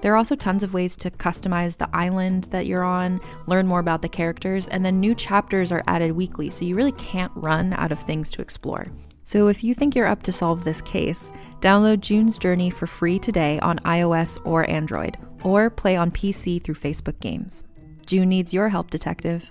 There are also tons of ways to customize the island that you're on, learn more about the characters, and then new chapters are added weekly, so you really can't run out of things to explore. So if you think you're up to solve this case, download June's Journey for free today on iOS or Android, or play on PC through Facebook Games. June needs your help, detective.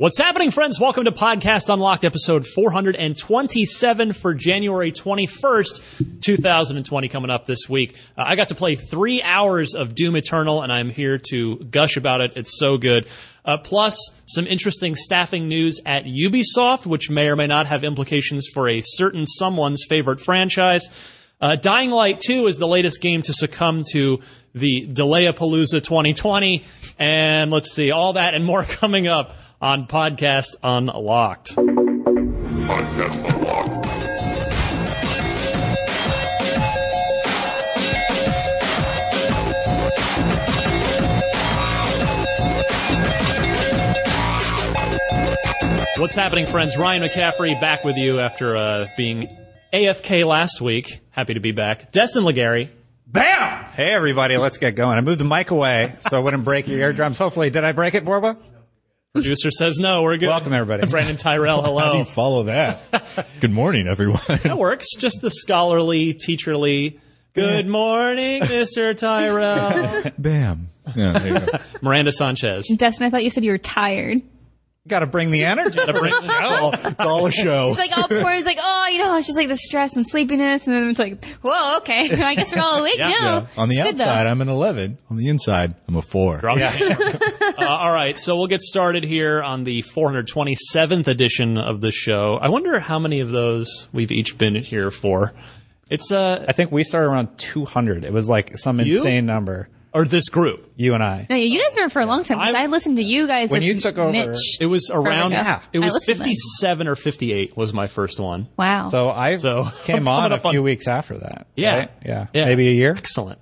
What's happening, friends? Welcome to Podcast Unlocked, episode 427 for January 21st, 2020, coming up this week. Uh, I got to play three hours of Doom Eternal, and I'm here to gush about it. It's so good. Uh, plus, some interesting staffing news at Ubisoft, which may or may not have implications for a certain someone's favorite franchise. Uh, Dying Light 2 is the latest game to succumb to the Delayapalooza 2020. And let's see, all that and more coming up on Podcast Unlocked. Podcast Unlocked. What's happening, friends? Ryan McCaffrey back with you after uh, being AFK last week. Happy to be back. Destin Legarie. Bam! Hey, everybody, let's get going. I moved the mic away so I wouldn't break your eardrums. Hopefully, did I break it, Borba? Producer says no. We're good. Welcome, everybody. Brandon Tyrell, How do hello. you follow that? Good morning, everyone. that works. Just the scholarly, teacherly. Good morning, Mr. Tyrell. Bam. Yeah, there you go. Miranda Sanchez. Destin, I thought you said you were tired. Got to bring the energy. Gotta bring- Oh, it's all a show. It's like all poor. It's like, oh, you know, it's just like the stress and sleepiness, and then it's like, whoa, okay, I guess we're all awake Yeah. now. Yeah. On the It's good, outside, I'm an 11. On the inside, I'm a 4. uh, all right, so we'll get started here on the 427th edition of the show. I wonder how many of those we've each been here for. It's uh, I think we started around 200. It was like some You? insane number. Or this group. You and I. No, you guys were for a long time because I- I, listened to you guys When with you took over- Mitch. It was around. Yeah. It was 57 or 58 was my first one. wow. So I So, came on a up on- few weeks after that. Yeah. right? Yeah. Yeah. Maybe a year. Excellent.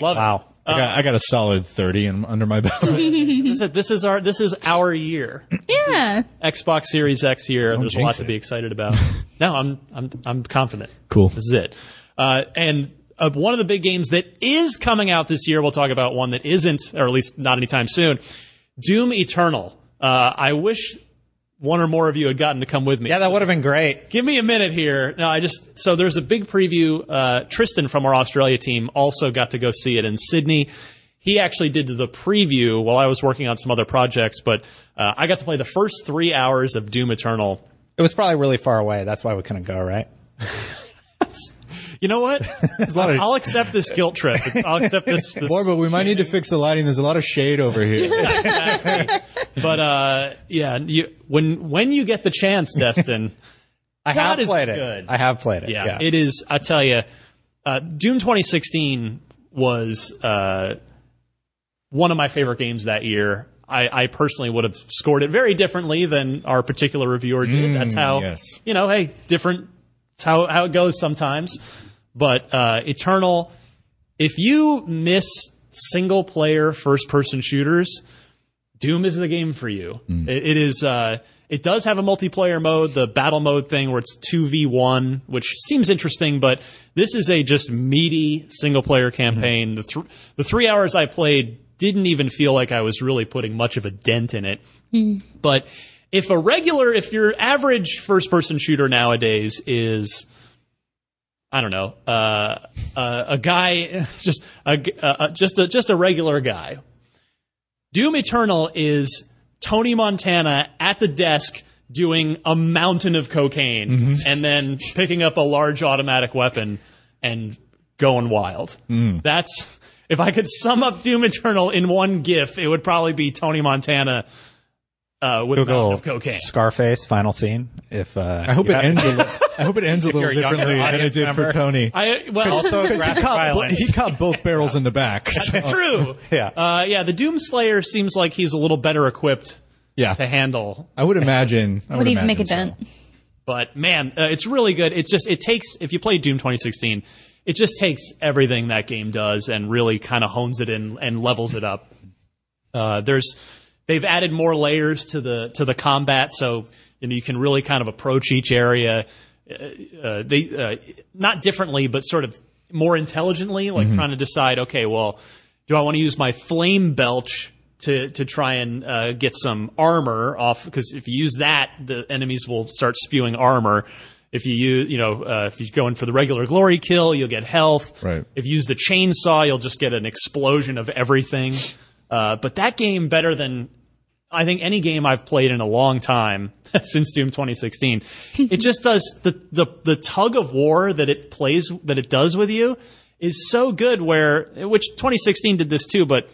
Love it. Wow. I, got, I got a solid 30 in, under my belt. This is it. This is our this is our year. yeah. Xbox Series X year. There's a jinx lot to be excited about. no, I'm I'm I'm confident. Cool. This is it. Uh, and uh, one of the big games that is coming out this year. We'll talk about one that isn't, or at least not anytime soon. Doom Eternal. Uh, I wish one or more of you had gotten to come with me. Yeah, that would have been great. Give me a minute here. No, I just so there's a big preview. Uh, Tristan from our Australia team also got to go see it in Sydney. He actually did the preview while I was working on some other projects, but uh, I got to play the first three hours of Doom Eternal. It was probably really far away. That's why we couldn't go, right? You know what? a lot of- I'll accept this guilt trip. I'll accept this. this Boy, but we might need to fix the lighting. There's a lot of shade over here. but uh, yeah, you, when when you get the chance, Destin. I God, have played it good. I have played it. yeah, Yeah. it is. I tell you, uh, Doom 2016 was uh, one of my favorite games that year. I, I personally would have scored it very differently than our particular reviewer did. That's how yes. you know. Hey, different. It's how how it goes sometimes. But uh, Eternal, if you miss single player first person shooters, Doom is the game for you. It, it is. Uh, it does have a multiplayer mode, the battle mode thing, where it's two v one, which seems interesting. But this is a just meaty single player campaign. The th- the three hours I played didn't even feel like I was really putting much of a dent in it. But if a regular, if your average first person shooter nowadays is I don't know, uh, uh, a guy, just a, uh, just a just a regular guy. Doom Eternal is Tony Montana at the desk doing a mountain of cocaine and then picking up a large automatic weapon and going wild. That's if I could sum up Doom Eternal in one GIF, it would probably be Tony Montana uh, with a Google of cocaine. Scarface final scene. If uh, I hope you it have- ends. A, li- I hope it ends a little you're a younger differently than it audience did member. for Tony. I well Also, Because he graphic caught, bo- violence. he caught both barrels in the back. so- true. Yeah. Uh, yeah, the Doom Slayer seems like he's a little better equipped yeah, to handle. I would imagine. I Would even make a imagine so. But man, uh, it's really good. It's just it takes if you play Doom 2016, it just takes everything that game does and really kind of hones it in and levels it up. Uh, there's they've added more layers to the to the combat, so you know you can really kind of approach each area. Uh, uh, they uh, not differently, but sort of more intelligently, like trying to decide. Okay, well, do I want to use my flame belch to to try and uh, get some armor off? Because if you use that, the enemies will start spewing armor. If you use, you know, uh, if you go in for the regular glory kill, you'll get health. Right. If you use the chainsaw, you'll just get an explosion of everything. Uh, but that game better than I think any game I've played in a long time since Doom 2016. it just does the, the the tug of war that it plays that it does with you is so good. Where which 2016 did this too, but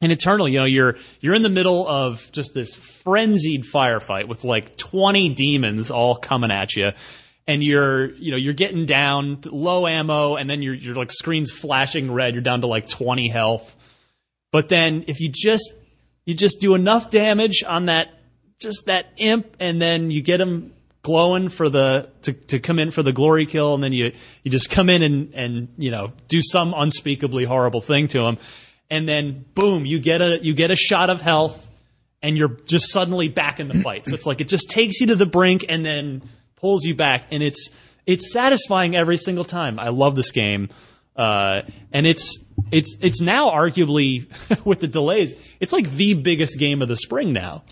in Eternal, you know, you're you're in the middle of just this frenzied firefight with like 20 demons all coming at you. And you're, you know, you're getting down low ammo, and then your your like screen's flashing red. You're down to like 20 health. But then if you just you just do enough damage on that just that imp and then you get him glowing for the to, to come in for the glory kill and then you you just come in and and you know do some unspeakably horrible thing to him and then boom you get a you get a shot of health and you're just suddenly back in the fight. So it's like it just takes you to the brink and then pulls you back. And it's it's satisfying every single time. I love this game uh, and it's it's it's now arguably with the delays it's like the biggest game of the spring now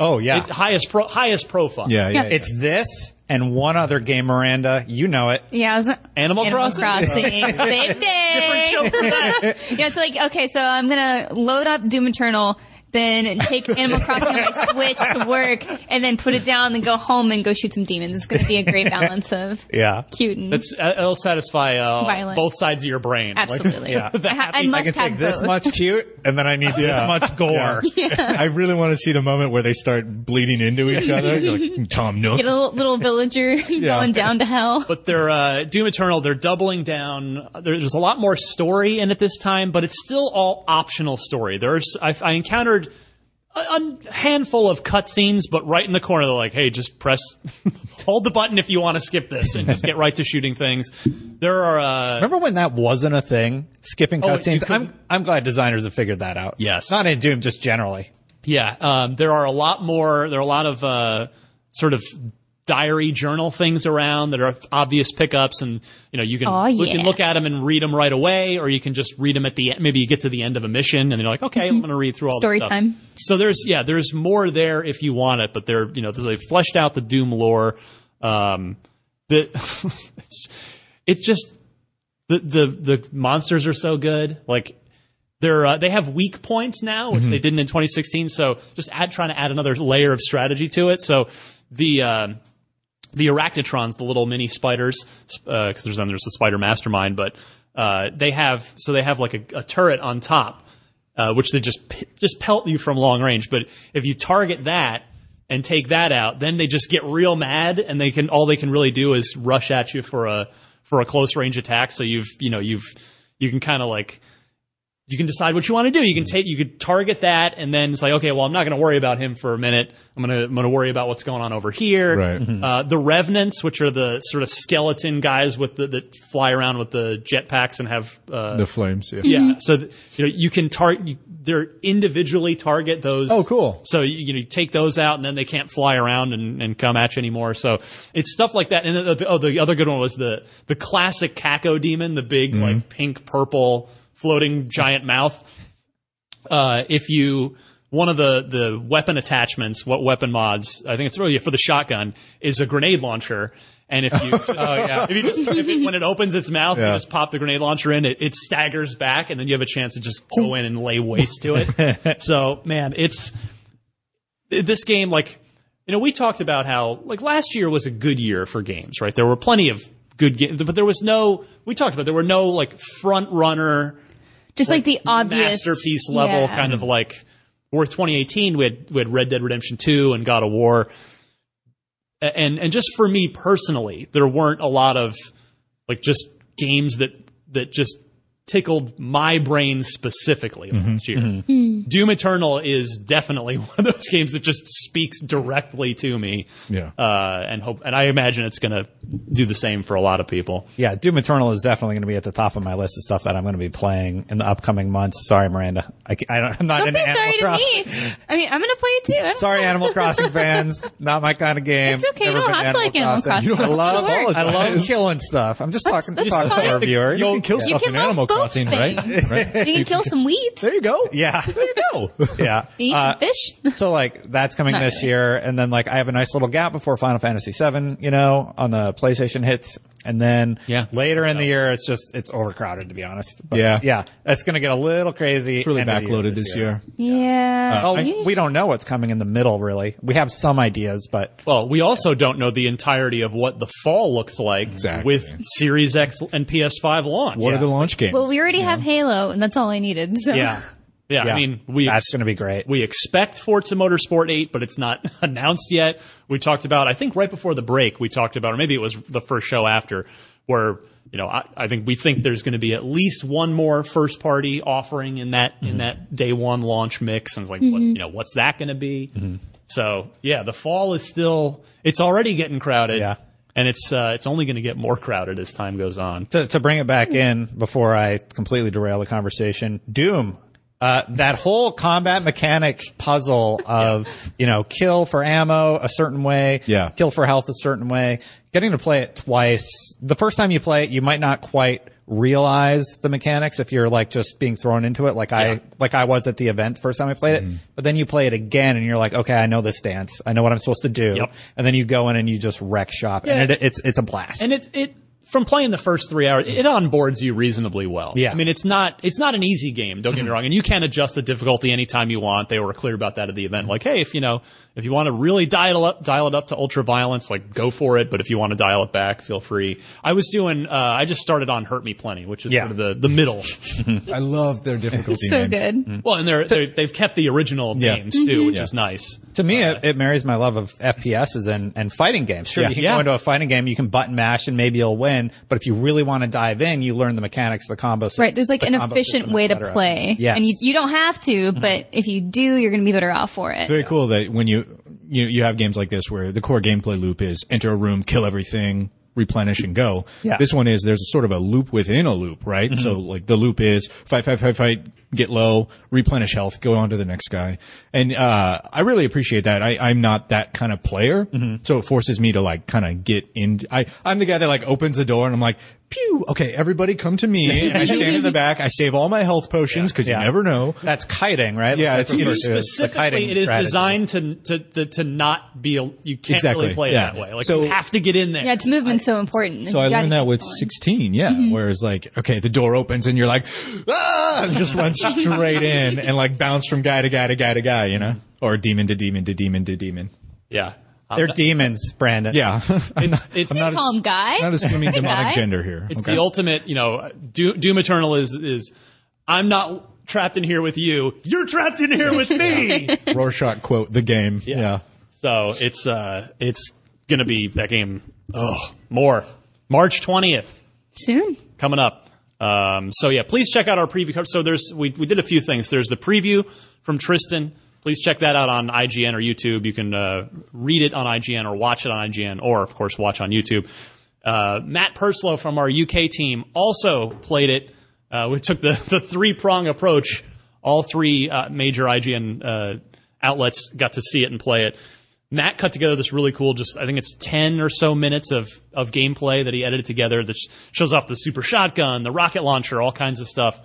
oh yeah, it's highest pro, highest profile Yeah, yeah. Yeah. yeah. it's this and one other game, Miranda. You know it. Yeah, I was Animal Crossing? Crossing. Same day. show for that. yeah, it's like okay, so I'm gonna load up Doom Eternal, then take Animal Crossing on my Switch to work, and then put it down, and go home and go shoot some demons. It's gonna be a great balance of Yeah. cute and That's uh, it'll satisfy uh, both sides of your brain. Like, absolutely. yeah. I, ha- I I must can have take this much cute, and then I need this much gore. I really want to see the moment where they start bleeding into each other. Like, Tom Nook. Get a little, little villager going down to hell. but they're uh, Doom Eternal. They're doubling down. There's a lot more story in it this time, but it's still all optional story. There's I, I encountered a, a handful of cutscenes, but right in the corner they're like, "Hey, just press, hold the button if you want to skip this, and just get right to shooting things." There are uh, Remember when that wasn't a thing? Skipping Oh, cutscenes. I'm I'm glad designers have figured that out. Yes. not in Doom, just generally. Yeah, um, there are a lot more. There are a lot of uh, sort of diary journal things around that are obvious pickups, and you know you can Aw, you can look at them and read them right away, or you can just read them at the end. Maybe you get to the end of a mission, and you're like, okay, I'm going to read through all Story this stuff. time. So there's yeah, there's more there if you want it, but they're you know they fleshed out the Doom lore. Um, the it's it's just the the the monsters are so good, like they're uh, they have weak points now, which they didn't in 2016. So just add trying to add another layer of strategy to it. So the uh, the arachnotrons, the little mini spiders, because there's then there's the spider mastermind, but uh, they have so they have like a, a turret on top, uh, which they just just pelt you from long range. But if you target that and take that out, then they just get real mad, and they can all they can really do is rush at you for a for a close range attack. So you've you know you've you can kind of like you can decide what you want to do. You can take, you could target that and then it's like, okay, well, I'm not going to worry about him for a minute. I'm going to, I'm going to worry about what's going on over here. Right. Uh, the revenants, which are the sort of skeleton guys with the, that fly around with the jetpacks and have, uh, The flames. Yeah. yeah. So, th- you know, you can target, they're individually target those. Oh, cool. So, you, you know, you take those out and then they can't fly around and, and come at you anymore. So it's stuff like that. And then the, oh, the other good one was the, the classic Cacodemon, the big, like pink, purple, floating giant mouth. Uh, if you, one of the, the weapon attachments, what weapon mods, I think it's really for the shotgun, is a grenade launcher. And if you, just, if you just, if it, when it opens its mouth, you just pop the grenade launcher in, it, it staggers back, and then you have a chance to just go in and lay waste to it. so, man, it's this game. Like, you know, we talked about how like last year was a good year for games, right? There were plenty of good games, but there was no. We talked about there were no like front runner Just like, the obvious masterpiece level yeah. kind of like or 2018 we had we had Red Dead Redemption 2 and God of War and and just for me personally there weren't a lot of like just games that that just tickled my brain specifically Mm-hmm. last year. Doom Eternal is definitely one of those games that just speaks directly to me. Yeah. Uh, and hope and I imagine it's going to do the same for a lot of people. Yeah, Doom Eternal is definitely going to be at the top of my list of stuff that I'm going to be playing in the upcoming months. Sorry, Miranda. I, I don't, I'm not Don't into be Animal sorry to Crossing. me. I mean, I'm gonna play it too. Sorry, care. Animal Crossing fans. Not my kind of game. It's okay. You Never don't been have to like Animal Crossing. I love, It'll. I love killing stuff. I'm just talking, that's talking to our viewers. You can kill You stuff can in Animal both Crossing, right? things. right? You can kill some weeds. There you go. Yeah. There you go. yeah. Eat Uh, some fish. so like that's coming Not this really. year, and then like I have a nice little gap before Final Fantasy VII, you know, on the PlayStation hits, and then Yeah. later in the year it's just it's overcrowded to be honest. But Yeah. yeah, it's gonna get a little crazy. It's really end of the backloaded this year. Yeah. Uh, oh, we don't know what's coming in the middle really. We have some ideas, but Well, we also don't know the entirety of what the fall looks like Exactly. with Series X and PS5 launch. What Yeah. are the launch games? well, we already have Halo, and that's all I needed. So. yeah, Yeah, Yeah. I mean, we that's gonna be great. we expect Forza Motorsport 8, but it's not announced yet. We talked about, I think right before the break, we talked about, or maybe it was the first show after, where, you know, I, I think we think there's going to be at least one more first party offering in that, Mm-hmm. in that day one launch mix. And it's like, what, you know, what's that going to be? Mm-hmm. So yeah, the fall is still, it's already getting crowded. Yeah. And it's, uh, it's only going to get more crowded as time goes on. to, to bring it back in before I completely derail the conversation, Doom. Uh, that whole combat mechanic puzzle of, you know, kill for ammo a certain way, Yeah. kill for health a certain way, getting to play it twice. The first time you play it, you might not quite realize the mechanics if you're like just being thrown into it like I like I was at the event the first time I played it. But then you play it again and you're like, okay, I know this dance. I know what I'm supposed to do. Yep. And then you go in and you just wreck shop. And Yeah. it, it's it's a blast. and it it from playing the first three hours, it onboards you reasonably well. Yeah. I mean, it's not it's not an easy game. Don't get me mm-hmm. wrong, and you can adjust the difficulty anytime you want. They were clear about that at the event. Like, hey, if you know if you want to really dial it up, dial it up to ultra violence, like go for it. But if you want to dial it back, feel free. I was doing. Uh, I just started on Hurt Me Plenty, which is Yeah. sort of the the middle. I love their difficulty So names. good. Mm-hmm. well, and they're, they're they've kept the original Yeah. games too, mm-hmm. which is nice. To me, uh, it, it marries my love of FPSs and, and fighting games. Sure, Yeah. you can Yeah. go into a fighting game, you can button mash, and maybe you'll win. But if you really want to dive in, you learn the mechanics, the combo. sys- Right, there's like the an efficient system, way to play, Yes. and you you don't have to, mm-hmm. but if you do, you're going to be better off for it. It's very cool that when you, you you have games like this where the core gameplay loop is enter a room, kill everything, replenish and go. Yeah. This one is there's a sort of a loop within a loop, right? So like the loop is fight, fight, fight, fight, get low, replenish health, go on to the next guy. And uh I really appreciate that. I, I'm not that kind of player. So it forces me to like kind of get in I I'm the guy that like opens the door and I'm like, pew, okay, everybody come to me. And I stand in the back, I save all my health potions because Yeah. you never know. That's kiting, right? Yeah, That's it's- it's to as the Specifically, kiting it is strategy. designed to to to, to not be. A, you can't Exactly, really play yeah. it that way. Like So- you have to get in there. Yeah, it's movement's so important. So I learned that with going. 16, yeah. Whereas like, okay, the door opens and you're like, ah, and just run straight in and like bounce from guy to guy to guy to guy, you know, or demon to demon to demon to demon. yeah. They're demons, Brandon. Yeah, It's, it's, Stay calm, guy. not assuming Hey, demonic guy. gender here. It's okay? the ultimate, you know, Doom, Doom Eternal is is I'm not trapped in here with you. You're trapped in here with me. Rorschach quote the game. Yeah. so it's uh it's gonna be that game. Oh, more March twentieth Soon. coming up. Um, so yeah, please check out our preview. So there's we we did a few things. There's the preview from Tristan. Please check that out on IGN or YouTube. You can uh, read it on IGN or watch it on IGN, or of course watch on YouTube. Uh, Matt Purslow from our UK team also played it. Uh, we took the the three prong approach. All three uh, major IGN uh, outlets got to see it and play it. Matt cut together this really cool, just I think it's ten or so minutes of of gameplay that he edited together that shows off the super shotgun, the rocket launcher, all kinds of stuff.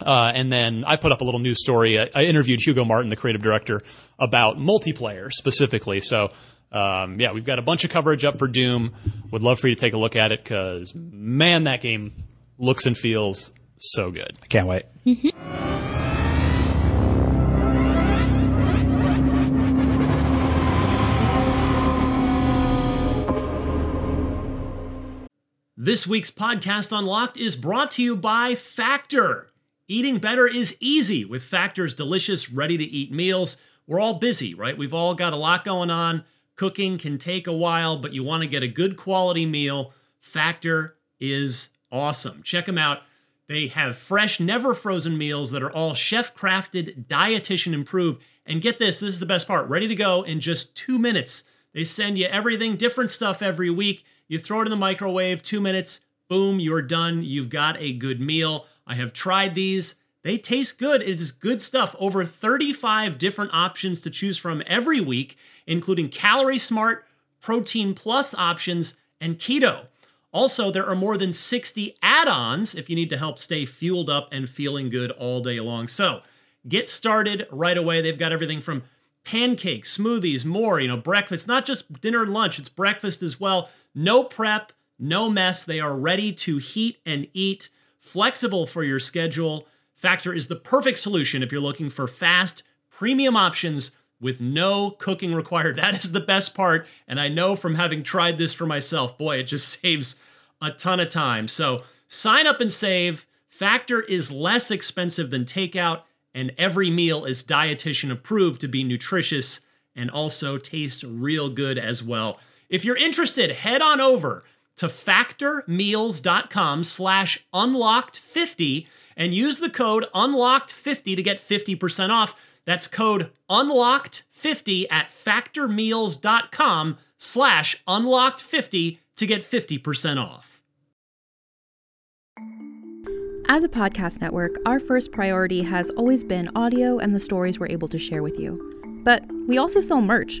Uh, and then I put up a little news story. I, I, interviewed Hugo Martin, the creative director, about multiplayer specifically. So, um, yeah, we've got a bunch of coverage up for Doom. Would love for you to take a look at it because, man, that game looks and feels so good. I can't wait. This week's podcast Unlocked is brought to you by Factor. Eating better is easy with Factor's delicious, ready to eat meals. We're all busy, right? We've all got a lot going on. Cooking can take a while, but you want to get a good quality meal. Factor is awesome. Check them out. They have fresh, never frozen meals that are all chef crafted, dietitian improved. And get this this is the best part ready to go in just two minutes. They send you everything, different stuff every week. You throw it in the microwave, two minutes, boom, you're done. You've got a good meal. I have tried these. They taste good. It is good stuff. Over 35 different options to choose from every week, including Calorie Smart, Protein Plus options, and Keto. Also, there are more than 60 add ons if you need to help stay fueled up and feeling good all day long. So get started right away. They've got everything from pancakes, smoothies, more, you know, breakfast, not just dinner and lunch, it's breakfast as well. No prep, no mess. They are ready to heat and eat, flexible for your schedule. Factor is the perfect solution if you're looking for fast, premium options with no cooking required. That is the best part. And I know from having tried this for myself, boy, it just saves a ton of time. So sign up and save. Factor is less expensive than takeout, and every meal is dietitian approved to be nutritious and also taste real good as well. If you're interested, head on over to factormeals.com slash unlocked50 and use the code unlocked50 to get 50% off. That's code unlocked50 at factormeals.com slash unlocked50 to get 50% off. As a podcast network, our first priority has always been audio and the stories we're able to share with you. But we also sell merch.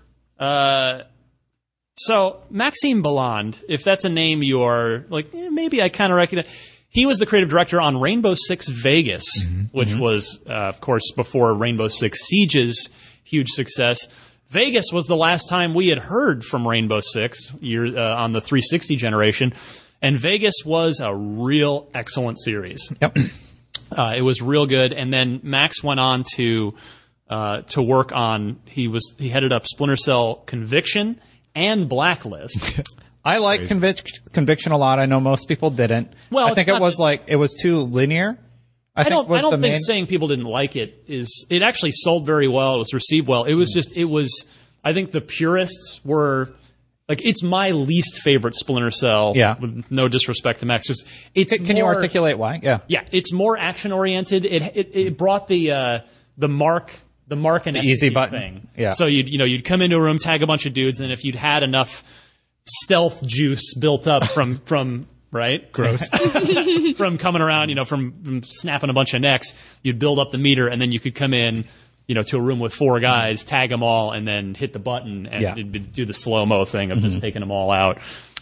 Uh, so Maxime Béland, if that's a name you're like, eh, maybe I kind of recognize. He was the creative director on Rainbow Six Vegas, which was, uh, of course, before Rainbow Six Siege's huge success. Vegas was the last time we had heard from Rainbow Six year, uh, on the 360 generation, and Vegas was a real excellent series. Yep. Uh, it was real good. And then Max went on to uh, to work on. He was he headed up Splinter Cell Conviction and Blacklist. I like convic- conviction a lot. I know most people didn't. Well, I think it's it was like it was too linear. I, I think don't. was I don't the think main. saying people didn't like it is. It actually sold very well. It was received well. It was Mm. just. It was. I think the purists were like. It's my least favorite Splinter Cell. Yeah. With no disrespect to Max, just it's. Can, can you articulate why? Yeah. Yeah, it's more action oriented. It it, it brought the uh, the mark the mark and easy button. thing. Yeah. So you'd you know you'd come into a room, tag a bunch of dudes, and if you'd had enough stealth juice built up from from right gross from coming around, you know, from, from snapping a bunch of necks, you'd build up the meter, and then you could come in. You know, to a room with four guys, tag them all, and then hit the button and Yeah. do the slow mo thing of just taking them all out.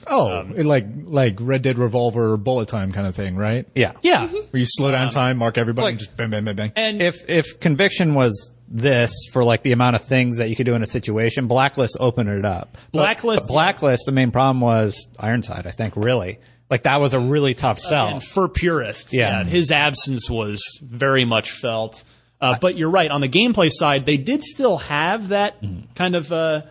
Oh, it like like Red Dead Revolver bullet time kind of thing, right? Yeah. Yeah, Mm-hmm. Where you slow down time, mark everybody, like- and just bang, bang, bang, bang. and If if conviction was this for like the amount of things that you could do in a situation, Blacklist opened it up. Blacklist- but Blacklist. The main problem was Ironside. I think really like that was a really tough sell. And for purists, Yeah. yeah. his absence was very much felt. Uh, but you're right on the gameplay side, they did still have that kind of uh,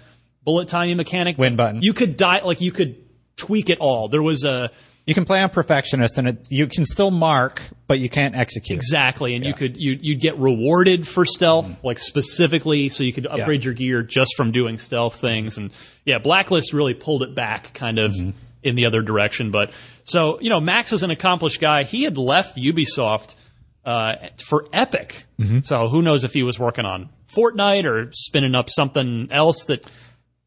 bullet timing mechanic. Win button. You could die like you could tweak it all. There was a you can play on perfectionist, and it, you can still mark, but you can't execute. exactly, and you could you you'd get rewarded for stealth, mm-hmm. like specifically, so you could upgrade your gear just from doing stealth things. And yeah, Blacklist really pulled it back, kind of mm-hmm. in the other direction. But so you know, Max is an accomplished guy. He had left Ubisoft uh, for Epic, mm-hmm. so who knows if he was working on Fortnite or spinning up something else that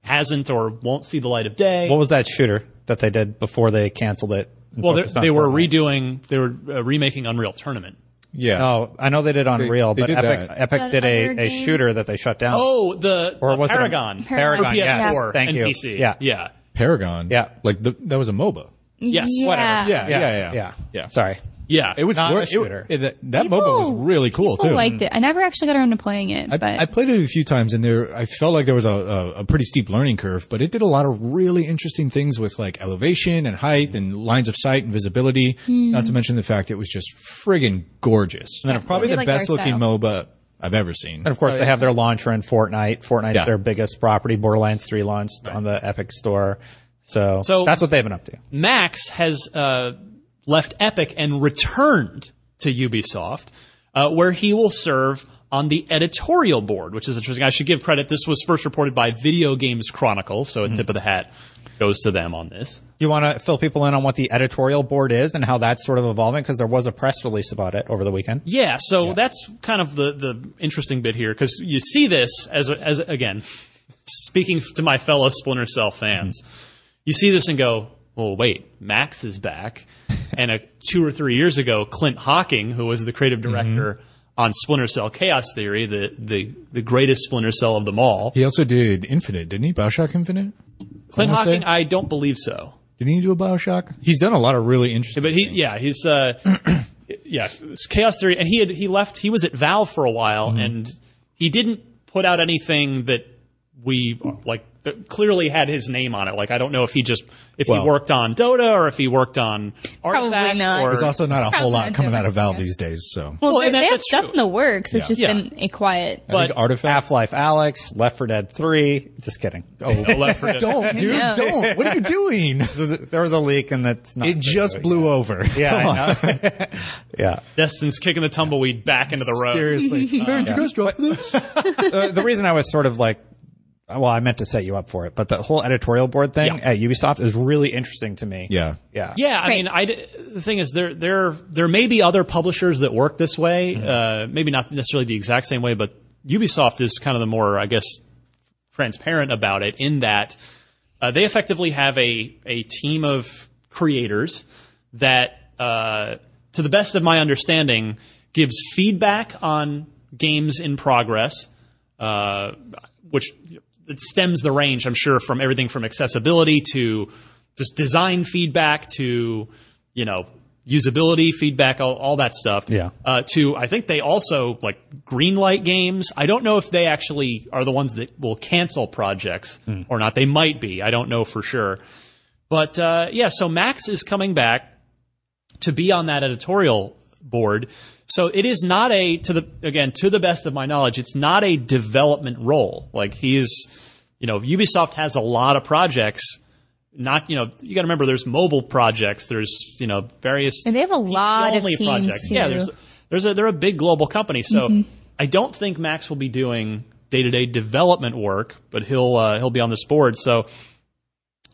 hasn't or won't see the light of day. What was that shooter that they did before they canceled it? well, they're- focused on they were Fortnite? redoing, they were uh, remaking Unreal Tournament. yeah. Oh, I know they did Unreal, they but did Epic that. Epic That did a, other a game? shooter that they shut down. Oh, the Or uh, was it a- Paragon. Paragon, For yes. PS4 Thank and you. PC. Yeah. Yeah. Paragon. Yeah. Like the, that was a MOBA. Yes. Yeah. Yeah, yeah, yeah. yeah, Yeah. Sorry, Yeah. It was Not a wor- it- shooter. it- that that People- MOBA was really cool People too. liked it. I never actually got around to playing it, I, but I played it a few times and there, I felt like there was a, a, a pretty steep learning curve, but it did a lot of really interesting things with like elevation and height and lines of sight and visibility. Not to mention the fact it was just friggin' gorgeous. And probably I the did like the best art looking MOBA I've ever seen. and of course they have their launcher in Fortnite. Fortnite's Yeah. their biggest property. Borderlands Three launched on the Epic Store, so, So- that's what they've been up to. Max has uh, left Epic and returned to Ubisoft, uh, where he will serve on the editorial board, which is interesting. I should give credit. This was first reported by Video Games Chronicle, so a tip of the hat goes to them on this. You want to fill people in on what the editorial board is and how that's sort of evolving because there was a press release about it over the weekend. Yeah, so that's kind of the the interesting bit here because you see this as a, as a- again speaking to my fellow Splinter Cell fans, you see this and go, well, wait, Max is back, and a, two or three years ago, Clint Hocking, who was the creative director on Splinter Cell Chaos Theory, the the the greatest Splinter Cell of them all, he also did Infinite, didn't he? Bioshock Infinite? Clint say- Hocking, I don't believe so. Did he do a Bioshock? He's done a lot of really interesting. But he, yeah, he's, uh, yeah, Chaos Theory, and he had he left. He was at Valve for a while, Mm-hmm. and he didn't put out anything that we like that clearly had his name on it. Like I don't know if he just if Well- he worked on Dota or if he worked on Probably Artifact not. or There's also not a whole lot coming out of Valve these days, so. well, Well, they, and that- they have stuff true. in the works. It's Yeah. just Yeah. been a quiet. I think but- Artifact. Half Life Alyx, Left 4 Dead 3. Just kidding. Oh, Left 4 Dead. don't, dude, knows? don't. What are you doing? there was a leak and that's not. It just blew over. Yeah, I know. yeah. Destin's kicking the tumbleweed back into the road. Seriously. Hey, did you guys drop this? Uh, the reason I was sort of like, well, I meant to set you up for it, but the whole editorial board thing Yeah. at Ubisoft is really interesting to me. Yeah. Yeah. Yeah, I Right. mean, I d- the thing is, there there there may be other publishers that work this way. Mm-hmm. Uh, maybe not necessarily the exact same way, but Ubisoft is kind of the more, I guess, transparent about it in that uh, they effectively have a a team of creators that, uh, to the best of my understanding, gives feedback on games in progress, uh, which it stems the range, I'm sure, from everything from accessibility to just design feedback to, you know, usability feedback, all, all that stuff. Yeah. Uh, to, I think they also like greenlight games. I don't know if they actually are the ones that will cancel projects or not. They might be. I don't know for sure. But uh, yeah, so Max is coming back to be on that editorial board. So it is not a to the again to the best of my knowledge, it's not a development role. Like he's, you know, Ubisoft has a lot of projects. Not you know you got to remember there's mobile projects. There's you know various. And they have a lot of teams, project. too. Yeah, there's there's a they're a big global company. So Mm-hmm. I don't think Max will be doing day to day development work, but he'll uh, he'll be on this board. So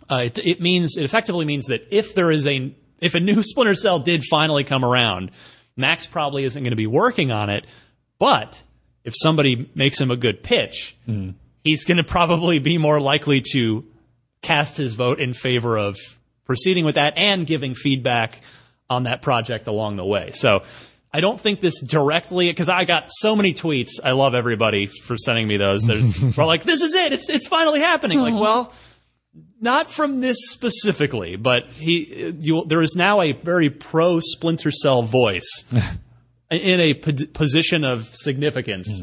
uh, it, it means it effectively means that if there is a if a new Splinter Cell did finally come around, Max probably isn't going to be working on it. But if somebody makes him a good pitch, hmm. he's going to probably be more likely to cast his vote in favor of proceeding with that and giving feedback on that project along the way. So I don't think this directly because I got so many tweets. I love everybody for sending me those. They're, we're like, "This is it. It's it's finally happening." Like, well, not from this specifically, but he you, there is now a very pro Splinter Cell voice in a p- position of significance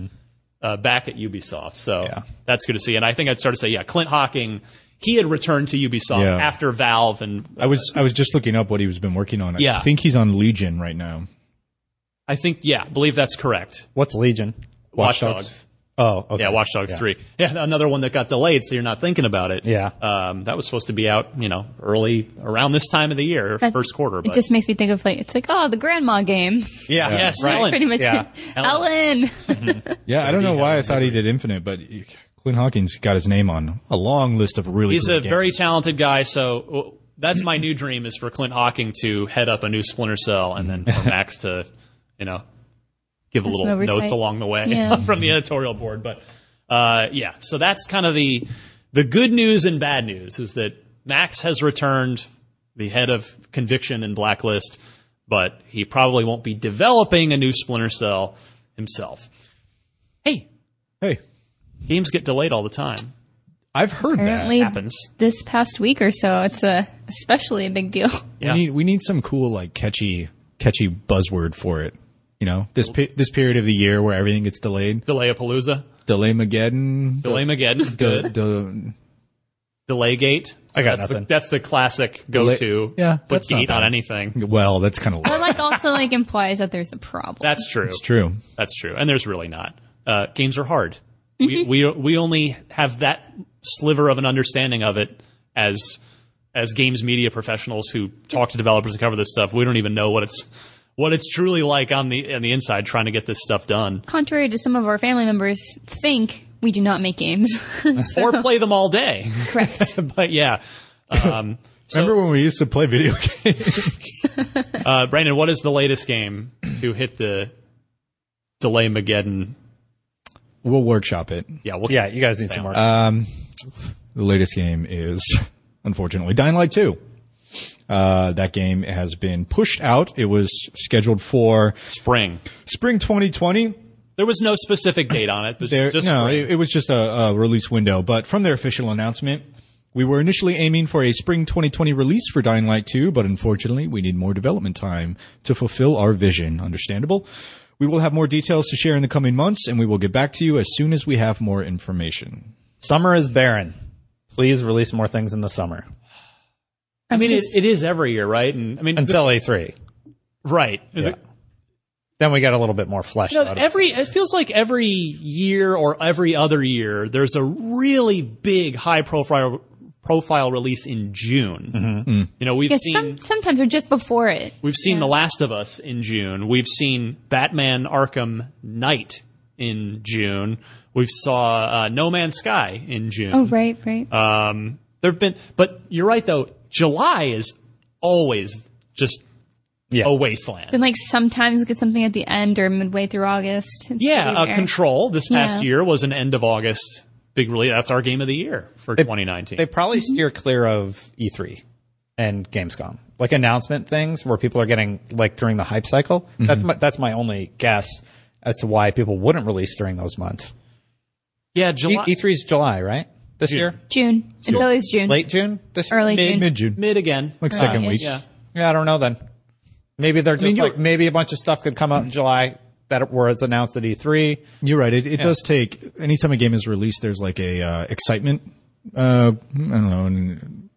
uh, back at Ubisoft. So Yeah. that's good to see. And I think I'd start to say, yeah, Clint Hocking. He had returned to Ubisoft Yeah. after Valve, and I was I was just looking up what he was been working on. Yeah. I think he's on Legion right now. I think, yeah, believe that's correct. What's Legion? Watch Dogs. Dogs. Oh, okay. Yeah, Watch Dogs Yeah. 3. Yeah, another one that got delayed, so you're not thinking about it. Yeah. Um, that was supposed to be out, you know, early, around this time of the year, That- first quarter. But It just makes me think of like it's like oh the grandma game. Yeah. Yes, right. Ellen. Pretty much Yeah. Ellen. Yeah, I don't know why I thought he did Infinite, but he- Clint Hawkins got his name on a long list of really. he's great a very talented guy, so that's my new dream is for Clint Hocking to head up a new Splinter Cell and then for Max to, you know, give a Have little notes along the way Yeah. from the editorial board. But uh, yeah, so that's kind of the the good news and bad news is that Max has returned, the head of Conviction and Blacklist, but he probably won't be developing a new Splinter Cell himself. Hey, Hey, games get delayed all the time. I've heard Apparently that. Happens. this past week or so, it's a especially a big deal. Yeah. We need we need some cool like catchy catchy buzzword for it. You know, this pe- this period of the year where everything gets delayed. Delay a Palooza. Delay Mageddon. Delay Mageddon. De- Good. de- Delay gate. I got that's nothing. The, that's the classic go-to. Yeah, Put that's not gate on anything. well, that's kind of But like also like implies that there's a problem. That's true. it's true. That's true. And there's really not. Uh, games are hard. Mm-hmm. We, we we only have that sliver of an understanding of it as as games media professionals who talk to developers and cover this stuff. We don't even know what it's what it's truly like on the on the inside trying to get this stuff done Contrary to some of our family members think we do not make games. So- or play them all day. correct. but yeah. Um, so, Remember when we used to play video games? uh, Brandon, what is the latest game to hit the delay Mageddon? we'll workshop it. Yeah, what, Yeah, you guys need some more. The latest game is, unfortunately, Dying Light 2. Uh, that game has been pushed out. It was scheduled for spring. spring 2020. There was no specific date on it, but There, just no, it, it was just a, a release window. But from their official announcement, we were initially aiming for a spring 2020 release for Dying Light 2, but unfortunately, we need more development time to fulfill our vision. Understandable. We will have more details to share in the coming months, and we will get back to you as soon as we have more information. summer is barren. Please release more things in the summer I mean, it, it is every year, right? And I mean, until E3. right. Yeah. Then we got a little bit more flesh You know, out. of it. every it feels like every year or every other year there's a really big high profile profile release in June. You know, we've Yeah, seen some, sometimes or just before it. we've seen The Last of Us in June. We've seen Batman Arkham Knight in June. We've saw uh, No Man's Sky in June. Oh right, right. Um, there've been, but you're right though. July is always just Yeah. a wasteland. then like sometimes we get something at the end or midway through August. It's Yeah, pretty uh. Control this past Yeah. year was an end of August big release. That's our game of the year for 2019. They probably steer clear of E3 and Gamescom, like announcement things where people are getting like during the hype cycle. That's my, that's my only guess as to why people wouldn't release during those months. yeah, E- July, E3 is July, right? This year, June. It's always June. late June. This year? Early mid, June. Mid June, mid again. like second week. Yeah, Yeah, I don't know. Then maybe they're just mean, you're- like maybe a bunch of stuff could come out in July that was announced at E3. You're right. It, it does take anytime a game is released. There's like a uh, excitement. Uh, I don't know, an-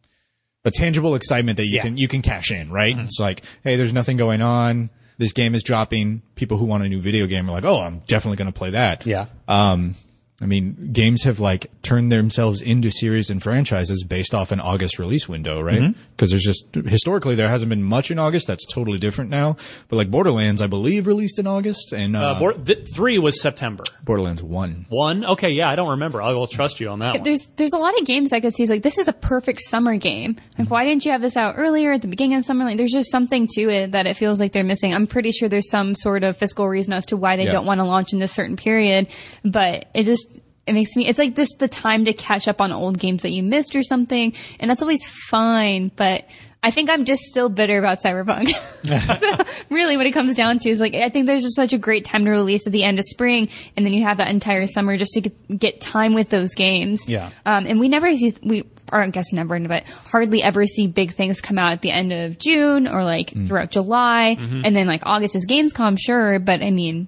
a tangible excitement that you Yeah. can you can cash in. Right. It's like, hey, there's nothing going on. this game is dropping. People who want a new video game are like, oh, I'm definitely going to play that. Yeah. Um, I mean, games have like turned themselves into series and franchises based off an August release window, right? Mm-hmm. Because there's just historically there hasn't been much in August. That's totally different now. But like Borderlands, I believe released in August, and uh, Uh, Bor- th- three was September. Borderlands One. One, okay, yeah, I don't remember. I will trust you on that one. There's there's a lot of games I could see. It's like this is a perfect summer game. Like why didn't you have this out earlier at the beginning of summer? Like there's just something to it that it feels like they're missing. I'm pretty sure there's some sort of fiscal reason as to why they Yeah. don't want to launch in this certain period. But it just it makes me it's like just the time to catch up on old games that you missed or something, and that's always fine. But I think I'm just still bitter about Cyberpunk. really, what it comes down to is like I think there's just such a great time to release at the end of spring, and then you have that entire summer just to get, get time with those games. Yeah. Um, and we never see we or I guess never, but hardly ever see big things come out at the end of June or like Mm. throughout July, Mm-hmm. and then like August is Gamescom, sure, but I mean.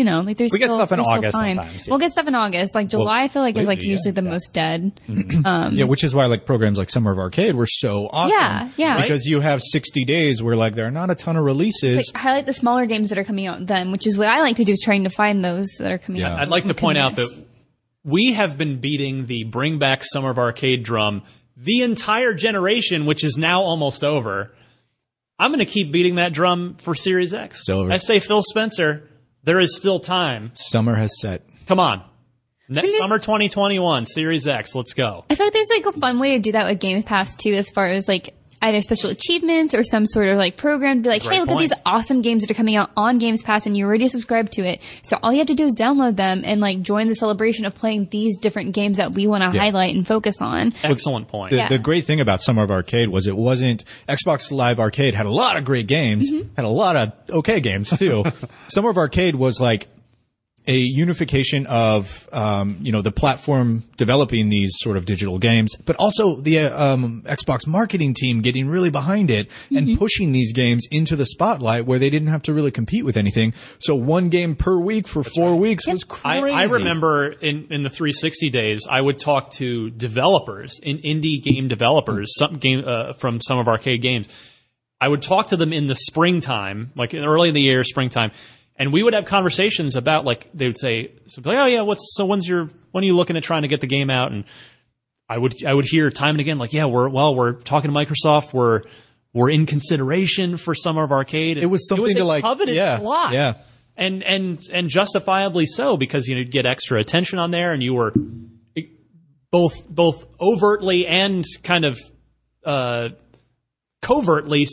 You know, like there's We get still, stuff in there's August time. sometimes, yeah. We'll get stuff in August. Like July, I feel like is like lately, yeah. usually the most dead. Um Yeah, which is why like programs like Summer of Arcade were so awesome. Yeah, yeah. Because you have 60 days where like there are not a ton of releases. like highlight the smaller games that are coming out then, which is what I like to do is trying to find those that are coming Yeah. out. I'd like to point out that we have been beating the bring back summer of arcade drum the entire generation, which is now almost over. I'm going to keep beating that drum for Series X. It's over. I say Phil Spencer, there is still time. Summer has set. Come on. Next summer 2021, Series X, let's go. I feel like there's like a fun way to do that with Game Pass too, as far as like either special achievements or some sort of like program to be like, Great hey, look point. at these awesome games that are coming out on Games Pass and you already subscribed to it. So all you have to do is download them and like join the celebration of playing these different games that we want to Yeah. highlight and focus on. Excellent point. The, Yeah. the great thing about Summer of Arcade was it wasn't Xbox Live Arcade had a lot of great games, Mm-hmm. had a lot of okay games too. Summer of Arcade was like a unification of um, you know the platform developing these sort of digital games, but also the uh, um, Xbox marketing team getting really behind it Mm-hmm. and pushing these games into the spotlight where they didn't have to really compete with anything. So one game per week for four weeks was I, crazy. I remember in, in the 360 days, I would talk to developers, in indie game developers, some game uh, from some of arcade games. I would talk to them in the springtime, like early in the year, springtime, and we would have conversations about like they would say, so like, "Oh yeah, what's so when's your when are you looking at trying to get the game out?" And I would I would hear time and again like, "Yeah, we're well, we're talking to Microsoft, we're we're in consideration for Summer of Arcade." It was something a to, like- coveted yeah, slot yeah. and and and justifiably so because you know you'd get extra attention on there and you were both both overtly and kind of uh, covertly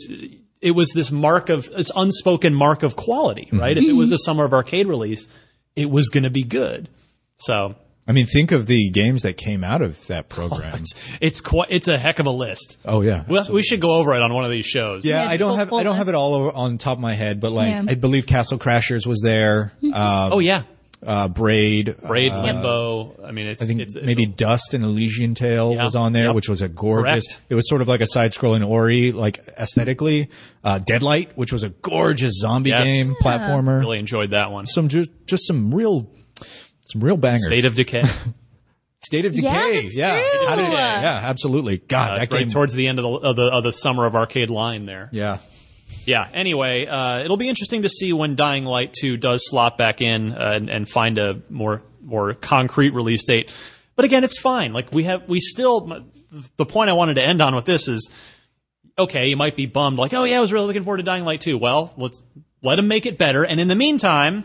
it was this mark of this unspoken mark of quality right? If it was a summer of arcade release it was going to be good. So I mean, think of the games that came out of that program. it's it's quite it's a heck of a list. Oh yeah, well, we should go over it on one of these shows. Yeah, Yeah, I don't have I don't have it all over, on top of my head, but like Yeah. I believe Castle Crashers was there. Um, oh yeah uh, Braid, braid uh, limbo i mean it's I think it's, it's maybe a- Dust and Elysian Tail Yeah, was on there, yep. which was a gorgeous. Correct. It was sort of like a side-scrolling Ori, like aesthetically. Uh, Deadlight, which was a gorgeous zombie Yes. game platformer. really enjoyed that one Some just just some real some real bangers. state of decay State of Yeah, Decay. that's yeah, true. How did- yeah, absolutely. God, uh, that right game. towards the end of the, of the of the summer of arcade line there. yeah. Yeah. Anyway, uh, it'll be interesting to see when Dying Light 2 does slot back in uh, and, and find a more more concrete release date. But again, it's fine. Like we have, we still. The point I wanted to end on with this is, okay, you might be bummed, like, oh yeah, I was really looking forward to Dying Light 2. Well, let's let them make it better. And in the meantime,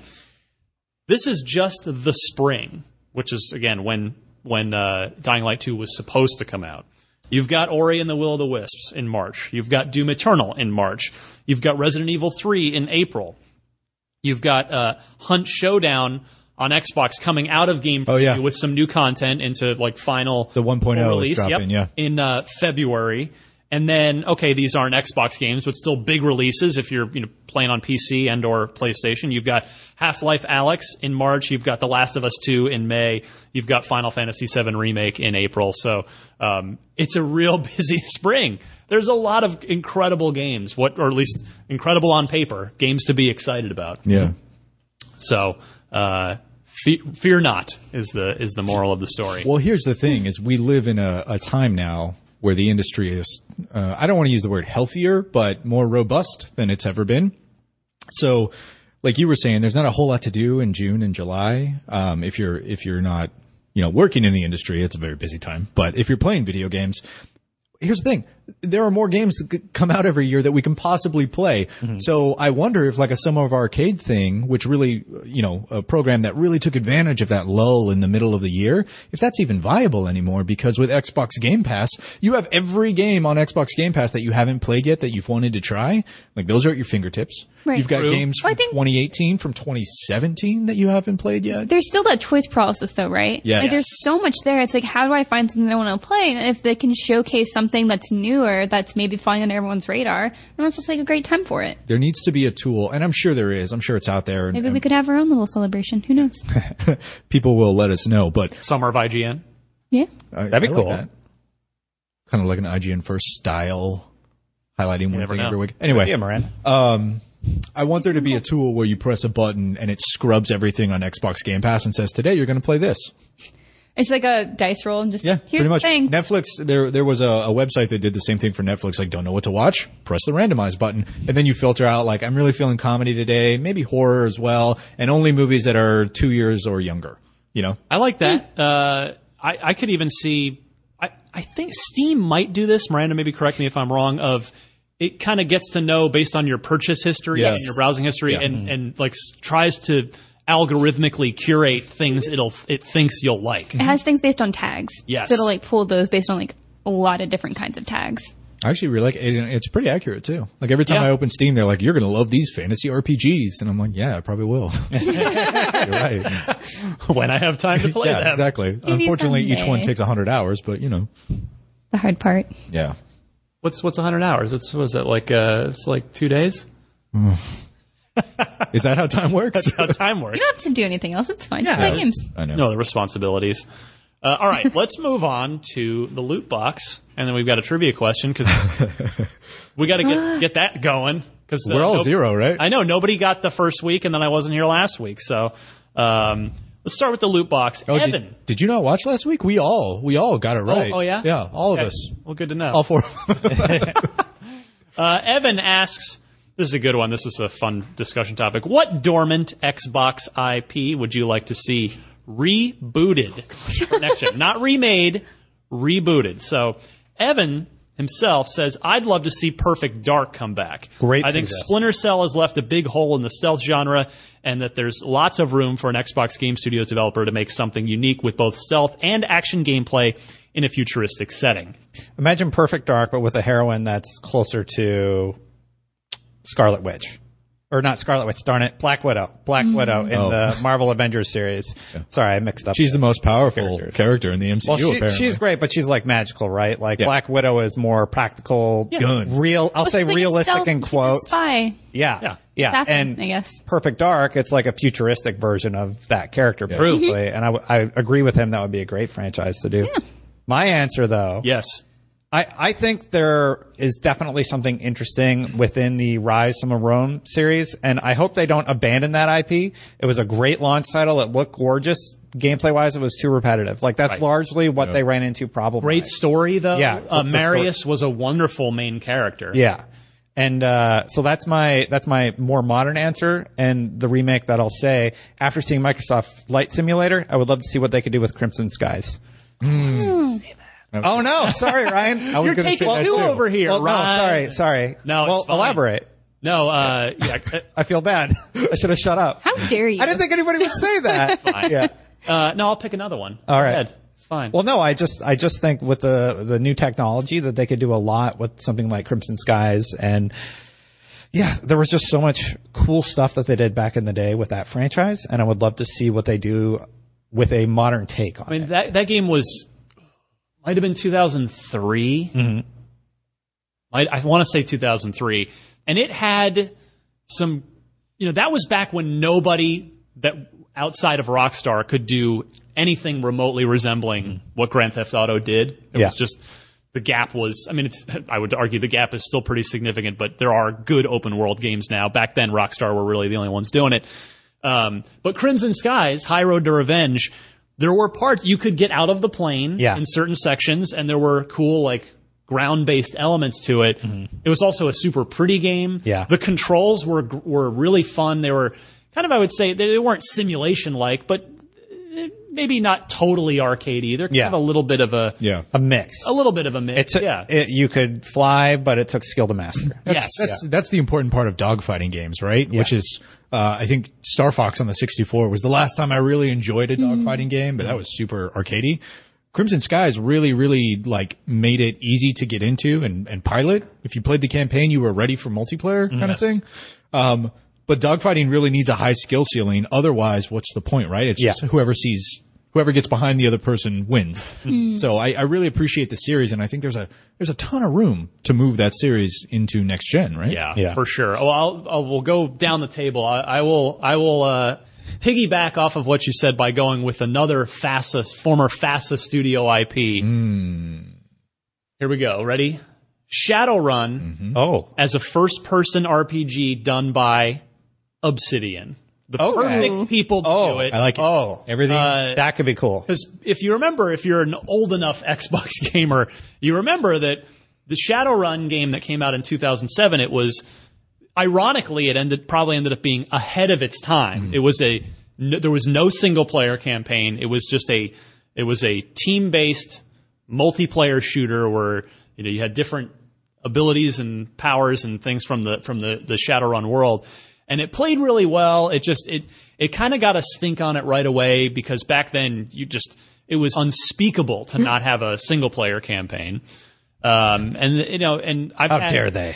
this is just the spring, which is again when when uh, Dying Light 2 was supposed to come out. You've got Ori and the Will of the Wisps in March. You've got Doom Eternal in March. You've got Resident Evil 3 in April. You've got uh, Hunt Showdown on Xbox coming out of Game Oh, yeah. with some new content into like final The 1.0 is release. dropping, Yep, yeah. in uh, February. And then, okay, these aren't Xbox games, but still big releases if you're you know playing on PC and or PlayStation. You've got Half-Life Alyx in March. You've got The Last of Us 2 in May. You've got Final Fantasy VII Remake in April. So um, it's a real busy spring. There's a lot of incredible games, what or at least incredible on paper, games to be excited about. Yeah. So uh, fe- fear not is the is the moral of the story. Well, here's the thing: is we live in a, a time now where the industry is. Uh, I don't want to use the word healthier, but more robust than it's ever been. So, like you were saying, there's not a whole lot to do in June and July. Um, if you're if you're not, you know, working in the industry, it's a very busy time. But if you're playing video games, here's the thing. There are more games that come out every year that we can possibly play. Mm-hmm. So I wonder if like a summer of arcade thing, which really, you know, a program that really took advantage of that lull in the middle of the year, if that's even viable anymore, because with Xbox Game Pass, you have every game on Xbox Game Pass that you haven't played yet that you've wanted to try. Like those are at your fingertips. Right. You've got True. games from I think- 2018, from 2017 that you haven't played yet. There's still that choice process though, right? Yeah. Like there's so much there. It's like, how do I find something I want to play? And if they can showcase something that's newer, that's maybe flying on everyone's radar, then that's just like a great time for it. There needs to be a tool, and I'm sure there is. I'm sure it's out there. and- Maybe and we could have our own little celebration. Who knows? people will let us know, but Summer of IGN. yeah. I, That'd be I like cool. that. Kind of like an IGN first style, highlighting one thing know. every week. Anyway, Yeah, Miranda. Um, I want there to be a tool where you press a button and it scrubs everything on Xbox Game Pass and says, "Today you're going to play this." It's like a dice roll and just Yeah, here's pretty much. the thing. Netflix. There, there was a, a website that did the same thing for Netflix. Like, don't know what to watch? Press the randomize button, and then you filter out like, I'm really feeling comedy today, maybe horror as well, and only movies that are two years or younger. You know, I like that. Uh, I, I could even see. I, I think Steam might do this. Miranda, maybe correct me if I'm wrong. Of it kind of gets to know based on your purchase history Yes. and your browsing history, Yeah. and and like tries to algorithmically curate things it'll it thinks you'll like. It has things based on tags. Yes. So it'll like pull those based on like a lot of different kinds of tags. I actually really like it. It's pretty accurate too. Like every time Yeah. I open Steam, they're like, "You're going to love these fantasy RPGs," and I'm like, "Yeah, I probably will." You're right. when I have time to play yeah, them. exactly. Maybe Unfortunately, each one takes hundred hours, but you know, The hard part. yeah. What's what's 100 hours? It's was it like uh it's like two days? Is that how time works? How time works? You don't have to do anything else. It's fine. Just Yeah. play games. I know. No, the responsibilities. Uh, all right, let's move on to the loot box, and then we've got a trivia question because we got to get get that going. Because We're all zero, right? I know nobody got the first week, and then I wasn't here last week. So um, let's start with the loot box. Oh, Evan. did, did you not watch last week? We all we all got it right. oh, yeah? yeah, all Okay. of us, Well, good to know. all four. Uh, Evan asks, this is a good one. This is a fun discussion topic. What dormant Xbox IP would you like to see rebooted for next gen? Not remade, rebooted. So Evan himself says, I'd love to see Perfect Dark come back. Great I think suggestion. Splinter Cell has left a big hole in the stealth genre and that there's lots of room for an Xbox Game Studios developer to make something unique with both stealth and action gameplay in a futuristic setting. Imagine Perfect Dark, but with a heroine that's closer to Scarlet Witch. Or not Scarlet Witch, darn it, Black Widow. Black mm. Widow in oh. the Marvel Avengers series. Sorry, I mixed up. Oh. She's the most powerful Characters. character in the MCU. well, she, apparently. she's great, but she's like magical, right? Like Yeah. Black Widow is more practical, Guns. real. I'll say She's like realistic stealth- in she's quotes. Spy. Yeah, Yeah. yeah, Assassin, and I guess. Perfect Dark, it's like a futuristic version of that character, basically. Mm-hmm. And I, w- I agree with him. That would be a great franchise to do. My answer, though, Yes. I, I think there is definitely something interesting within the Rise from the Rome series, and I hope they don't abandon that IP. It was a great launch title. It looked gorgeous. Gameplay wise, it was too repetitive. Like that's Right. largely what they ran into problem. Great story, though. Yeah, Uh, the Marius was a wonderful main character. Yeah. And uh, so that's my that's my more modern answer, and the remake that I'll say after seeing Microsoft Flight Simulator, I would love to see what they could do with Crimson Skies. Oh no, sorry, Ryan. I was You're gonna taking say that two too. over here, Well, no, Ryan. sorry, sorry. No, well, it's fine. elaborate. No, uh, yeah. I feel bad. I should have shut up. How dare you? I didn't think anybody would say that. fine. yeah. Uh, no, I'll pick another one. All Go right. ahead. It's fine. Well, no, I just I just think with the the new technology that they could do a lot with something like Crimson Skies and yeah, there was just so much cool stuff that they did back in the day with that franchise, and I would love to see what they do with a modern take on I mean, it. that that game was might have been 2003. Mm-hmm. Might, I want to say 2003, and it had some. You know, that was back when nobody that outside of Rockstar could do anything remotely resembling what Grand Theft Auto did. It Mm-hmm. Yeah. was just the gap was. I mean, it's. I would argue the gap is still pretty significant, but there are good open world games now. Back then, Rockstar were really the only ones doing it. Um, but Crimson Skies, High Road to Revenge, there were parts you could get out of the plane Yeah. in certain sections, and there were cool like ground based elements to it. Mm-hmm. It was also a super pretty game. Yeah. The controls were were really fun. They were kind of I would say they, weren't simulation like, but maybe not totally arcadey. They're kind Yeah. of a little bit of a Yeah. A mix. a little bit of a It mix. took, yeah. it, you could fly, but it took skill to master. yes. That's that's the important part of dogfighting games, right? Which is, uh, I think Star Fox on the 64 was the last time I really enjoyed a dogfighting game, but that was super arcadey. Crimson Skies really, really like made it easy to get into and, and pilot. If you played the campaign, you were ready for multiplayer kind of thing. Um, but dogfighting really needs a high skill ceiling. Otherwise, what's the point, right? It's just whoever sees, whoever gets behind the other person wins. Hmm. So I, I really appreciate the series, and I think there's a there's a ton of room to move that series into next gen, right? Yeah, Yeah. for sure. Oh, I'll, I'll we'll go down the table. I, I will I will uh, piggyback off of what you said by going with another FASA former FASA studio IP. Hmm. Here we go. Ready? Shadowrun mm-hmm. Oh. as a first person RPG done by Obsidian. The Okay. perfect people to Oh, do it. I like it. Oh. Everything. Uh, that could be cool. Because if you remember, if you're an old enough Xbox gamer, you remember that the Shadowrun game that came out in 2007, it was ironically it ended probably ended up being ahead of its time. Mm-hmm. It was a no, there was no single player campaign. It was just a it was a team based multiplayer shooter where you know you had different abilities and powers and things from the from the the Shadowrun world. And it played really well. It just it it kind of got a stink on it right away because back then you just it was unspeakable to not have a single player campaign. Um, and you know, and I've How had- dare they?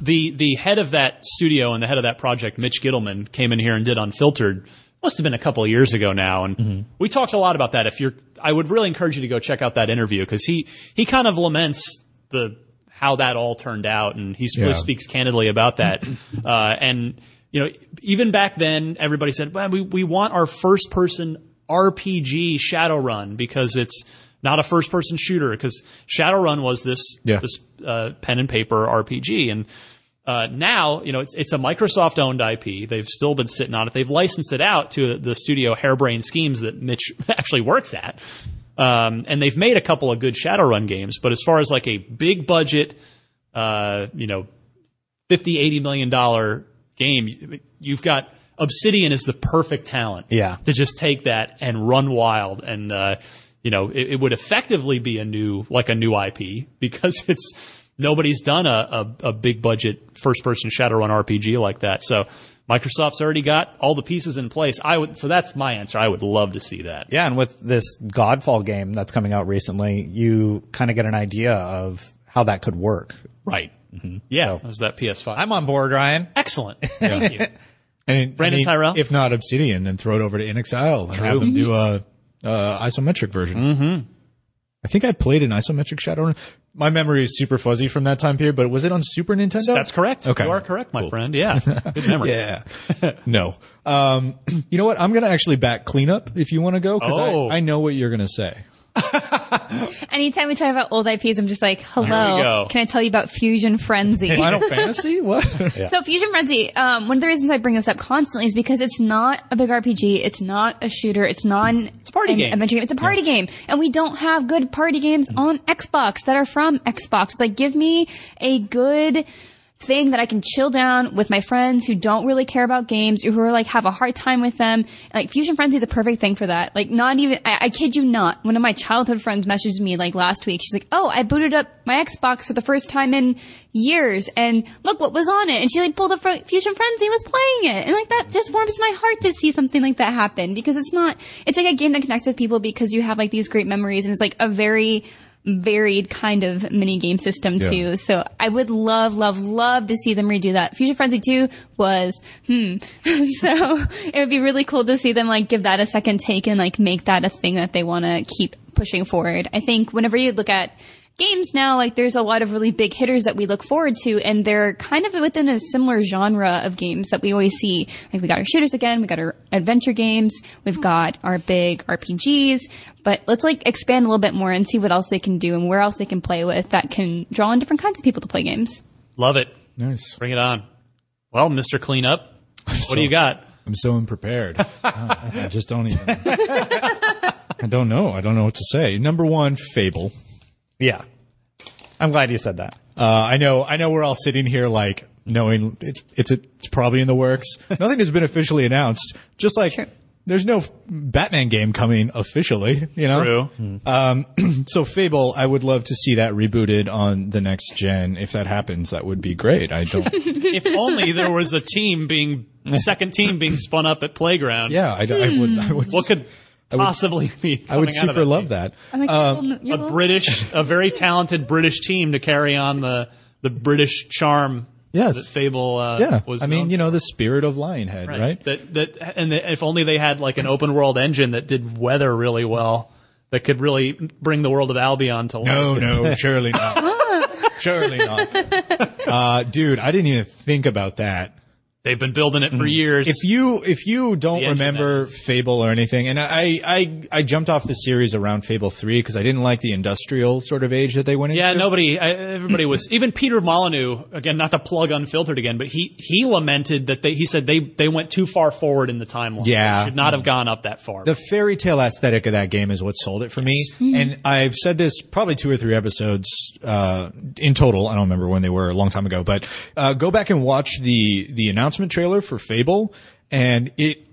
the the head of that studio and the head of that project, Mitch Gitelman, came in here and did Unfiltered. Must have been a couple of years ago now, and we talked a lot about that. If you're, I would really encourage you to go check out that interview because he he kind of laments the how that all turned out, and he Yeah. speaks candidly about that. uh, and you know, even back then, everybody said, "Well, we we want our first person RPG Shadowrun because it's." Not a first-person shooter because Shadowrun was this Yeah. this uh, pen and paper RPG, and uh, now you know it's it's a Microsoft owned IP. They've still been sitting on it. They've licensed it out to the studio Harebrained Schemes that Mitch actually works at, um, and they've made a couple of good Shadowrun games. But as far as like a big budget, uh, you know, 50 80 million dollar game, you've got Obsidian is the perfect talent Yeah. to just take that and run wild and uh, you know it, it would effectively be a new like a new IP because it's nobody's done a, a, a big budget first person Shadowrun RPG like that so Microsoft's already got all the pieces in place I would so that's my answer I would love to see that Yeah, and with this Godfall game that's coming out recently, you kind of get an idea of how that could work. right yeah that was that PS5 I'm on board, Ryan. excellent thank you And Brandon I mean, Tyrell? If not Obsidian, then throw it over to InXile and have them do a, a isometric version. Mm-hmm. I think I played an isometric Shadowrun. My memory is super fuzzy from that time period, but was it on Super Nintendo? that's correct Okay. you are correct my friend yeah good memory Yeah. no. Um, you know what? I'm going to actually back cleanup if you want to go. Cause Oh. I, I know what you're going to say. Anytime we talk about old IPs, I'm just like, hello. Can I tell you about Fusion Frenzy? Final Fantasy? What? So Fusion Frenzy, um, one of the reasons I bring this up constantly is because it's not a big RPG. It's not a shooter. It's not it's a party an game. Adventure game. It's a party game, and we don't have good party games on Xbox that are from Xbox. Like, give me a good thing that I can chill down with my friends who don't really care about games or who are like have a hard time with them. Like Fusion Frenzy is a perfect thing for that. Like not even, I, I kid you not. One of my childhood friends messaged me like last week. She's like, Oh, I booted up my Xbox for the first time in years and look what was on it. And she like pulled up Fusion Frenzy and was playing it. And like that just warms my heart to see something like that happen because it's not, it's like a game that connects with people because you have like these great memories and it's like a very, varied kind of mini game system too. So I would love, love, love to see them redo that. Fusion Frenzy 2 was, hmm. so it would be really cool to see them like give that a second take and like make that a thing that they want to keep pushing forward. I think whenever you look at games now, like there's a lot of really big hitters that we look forward to, and they're kind of within a similar genre of games that we always see. Like we got our shooters again, we got our adventure games, we've got our big RPGs, but let's like expand a little bit more and see what else they can do and where else they can play with that can draw in different kinds of people to play games. love it nice. bring it on well Mr. Cleanup what do you got I'm so unprepared. I just don't even. I don't know. I don't know what to say. Number one, Fable. Yeah. I'm glad you said that. Uh, I know, I know we're all sitting here like knowing it's, it's, it's probably in the works. Nothing has been officially announced. Just like True. there's no Batman game coming officially, you know? True. Um, so Fable, I would love to see that rebooted on the next gen. If that happens, that would be great. I don't, if only there was a team being second team being spun up at playground. yeah, I, I would, I would, What could possibly be? I would coming out of super love team? that. I'm like, you'll- you'll- A British, a very talented British team to carry on the the British charm. Yes. that Fable. Uh, Yeah. was I mean, known you know, the spirit of Lionhead, right? That that and that if only they had like an open world engine that did weather really well, that could really bring the world of Albion to life. No, no, surely not. surely not. Uh, dude, I didn't even think about that. They've been building it for years. If you if you don't remember. Fable or anything, and I I I jumped off the series around Fable three because I didn't like the industrial sort of age that they went yeah, into. Yeah, nobody, I, everybody was even Peter Molyneux again. Not to plug unfiltered again, but he he lamented that they he said they they went too far forward in the timeline. Yeah. They should not have gone up that far. The fairy tale aesthetic of that game is what sold it for me. And I've said this probably two or three episodes uh, in total. I don't remember when they were a long time ago, but uh, go back and watch the the announcement trailer for Fable, and it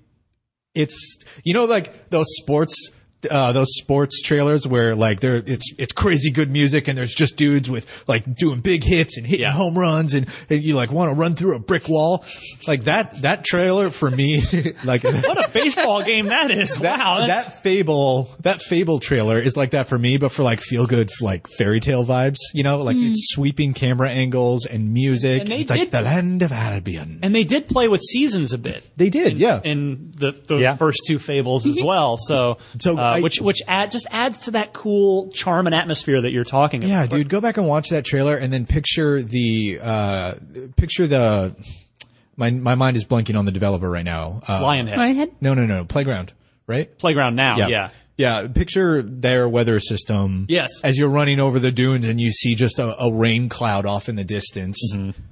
it's you know like those sports. Uh, those sports trailers where like there it's it's crazy good music and there's just dudes with like doing big hits and hitting Yeah. home runs and, and you like want to run through a brick wall like that that trailer for me like what a baseball game that is! that, wow, that's, that fable that fable trailer is like that for me but for like feel good like fairy tale vibes you know like it's sweeping camera angles and music And they it's like did- the land of albion and they did play with seasons a bit. they did yeah in the, the Yeah. first two fables as well. So, So uh, I- which which add just adds to that cool charm and atmosphere that you're talking about. yeah dude go back and watch that trailer and then picture the uh picture the my my mind is blanking on the developer right now uh, Lionhead Lionhead? no no no playground right playground now. Yeah. Yeah, picture their weather system. Yes. As you're running over the dunes and you see just a, a rain cloud off in the distance.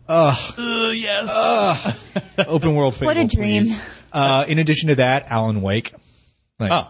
Uh, yes. Ugh. Open world Fable, What a dream. Uh, in addition to that, Alan Wake. Like, Oh.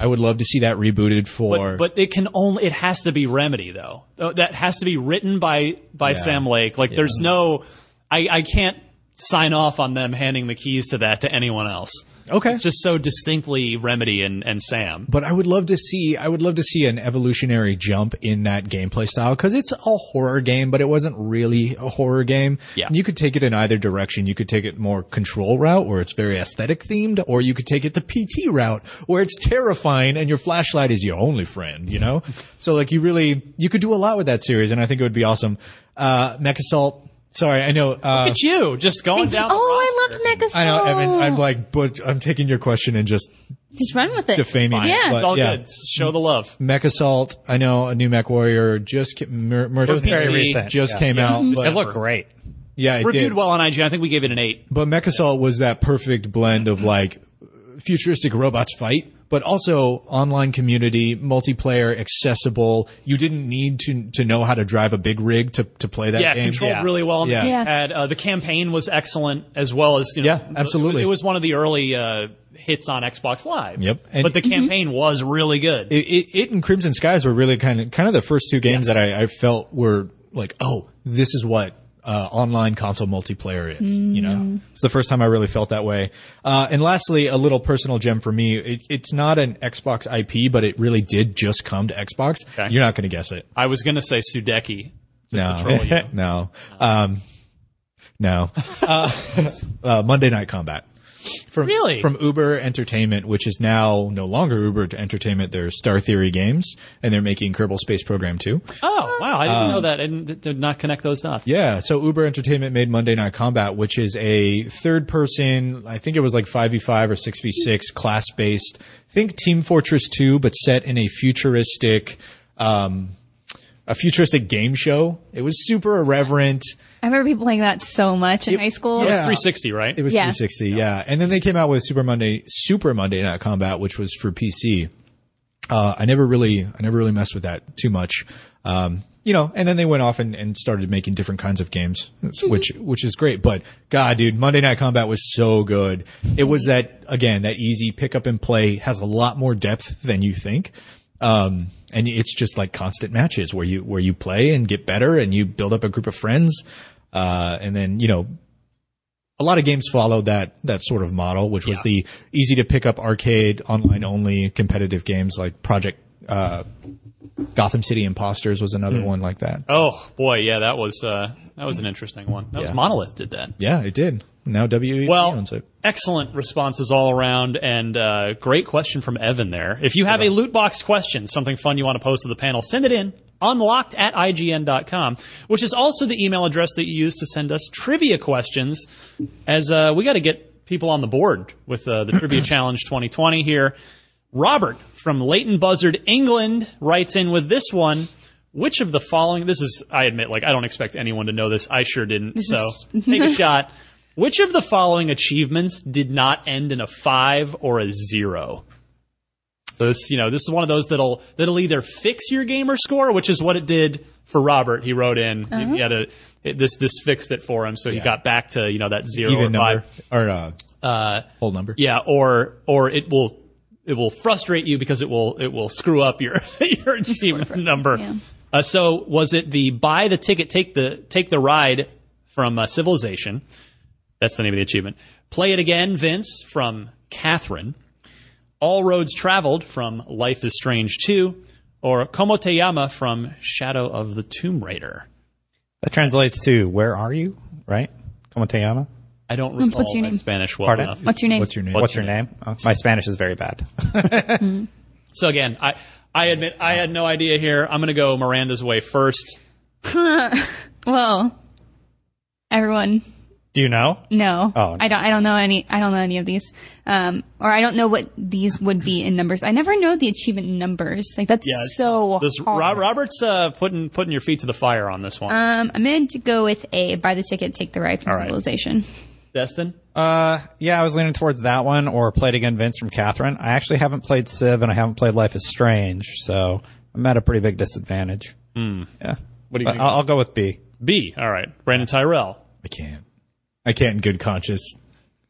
I would love to see that rebooted for. but it can only it has to be Remedy though. That has to be written by by Yeah. Sam Lake. Like there's no I I can't sign off on them handing the keys to that to anyone else. Okay. It's just so distinctly Remedy and, and Sam. but I would love to see, I would love to see an evolutionary jump in that gameplay style because it's a horror game, but it wasn't really a horror game. Yeah. You could take it in either direction. You could take it more control route where it's very aesthetic themed, or you could take it the PT route where it's terrifying and your flashlight is your only friend, you know? so like you really, you could do a lot with that series and I think it would be awesome. Uh, Mech Assault. Sorry, I know, uh, Look at you, just going down. the Oh, I roster. loved Mecha I know, Evan, I'm like, but I'm taking your question and just Just run with it. defaming Fine. it. Yeah. but It's all yeah. good. Show the love. Mech Assault. I know a new Mech Warrior just ca- Mer- Mercy was very PC recent, just yeah. came out. It looked great. yeah, it Reviewed did. well on IGN. I think we gave it an eight. But Mech Assault was that perfect blend of like futuristic robots fight, but also online community, multiplayer, accessible. You didn't need to to know how to drive a big rig to to play that game. yeah, game. controlled Yeah. really well. Yeah. Yeah. Had, uh, the campaign was excellent as well as you know, Yeah, absolutely. It was one of the early uh, hits on Xbox Live. Yep. And- but the campaign was really good. it, it, it and Crimson Skies were really kind of kind of the first two games Yes. that I, I felt were like, oh, this is what uh, online console multiplayer is. You know, it's the first time I really felt that way. Uh, and lastly, a little personal gem for me. It, it's not an Xbox IP, but it really did just come to Xbox. Okay. You're not going to guess it. I was going to say Sudeki. No, to troll you. no, um, no. Uh, uh, Monday Night Combat. From, Really? From Uber Entertainment, which is now no longer Uber Entertainment. They're Star Theory Games, and they're making Kerbal Space Program too. Oh wow, I didn't know that. I didn't, did not connect those dots. Yeah, so Uber Entertainment made Monday Night Combat, which is a third person, I think it was like 5v5 or 6v6 class based. Think Team Fortress 2, but set in a futuristic, um, a futuristic game show. It was super irreverent. I remember people playing that so much in high school. It yeah. 360, right? It was Yeah. 360, yeah. And then they came out with Super Monday, Super Monday Night Combat, which was for PC. Uh, I never really, I never really messed with that too much. Um, you know, and then they went off and, and started making different kinds of games, which, which is great. But God, dude, Monday Night Combat was so good. It was that, again, that easy pick up and play has a lot more depth than you think. Um, and it's just like constant matches where you where you play and get better and you build up a group of friends, uh, and then you know a lot of games followed that that sort of model, which was the easy to pick up arcade, online only competitive games like Project uh, Gotham City Imposters was another Hmm. one like that. Oh boy, yeah, that was uh, that was an interesting one. That was Yeah. Monolith did that. Yeah, it did. Now WB Well, owns it. excellent responses all around, and uh, great question from Evan there. If you have a loot box question, something fun you want to post to the panel, send it in unlocked at ign.com, which is also the email address that you use to send us trivia questions, as uh, we got to get people on the board with uh, the Trivia Challenge 2020 here. Robert from Leighton Buzzard, England, writes in with this one. Which of the following? This is, I admit, like I don't expect anyone to know this. I sure didn't. so take a shot. Which of the following achievements did not end in a five or a zero? So this, you know, this is one of those that'll that'll either fix your gamer score, which is what it did for Robert. He wrote in, he, he had a it, this this fixed it for him, so he got back to you know that zero Even or number five. or uh, uh, whole number. Yeah, or or it will it will frustrate you because it will it will screw up your your achievement number. yeah. Uh, so was it the buy the ticket, take the take the ride from uh, Civilization? That's the name of the achievement. Play it again, Vince from Catherine. All roads traveled from Life is Strange 2, or Como te llama from Shadow of the Tomb Raider. That translates to "Where are you?" Right? Como te llama? I don't hmm, recall what's your my name? Spanish well Pardon? enough. What's your name? What's your name? What's your name? Oh, my Spanish is very bad. Hmm. So again, I I admit I had no idea here. I'm going to go Miranda's way first. Well, everyone, Do you know? no. Oh, no. I don't. I don't know any. I don't know any of these. Um, or I don't know what these would be in numbers. I never know the achievement numbers. Like that's Yeah, so This hard. Rob, Robert's uh, putting putting your feet to the fire on this one. Um, I'm going to go with A. Buy the ticket, take the ride from All right. civilization. Destin. Uh, yeah, I was leaning towards that one or played again Vince from Catherine. I actually haven't played Civ and I haven't played Life is Strange, so I'm at a pretty big disadvantage. Yeah. Hmm. What do you I'll, I'll go with B. B. All right. Brandon Tyrell. I can't. I can't in good conscience.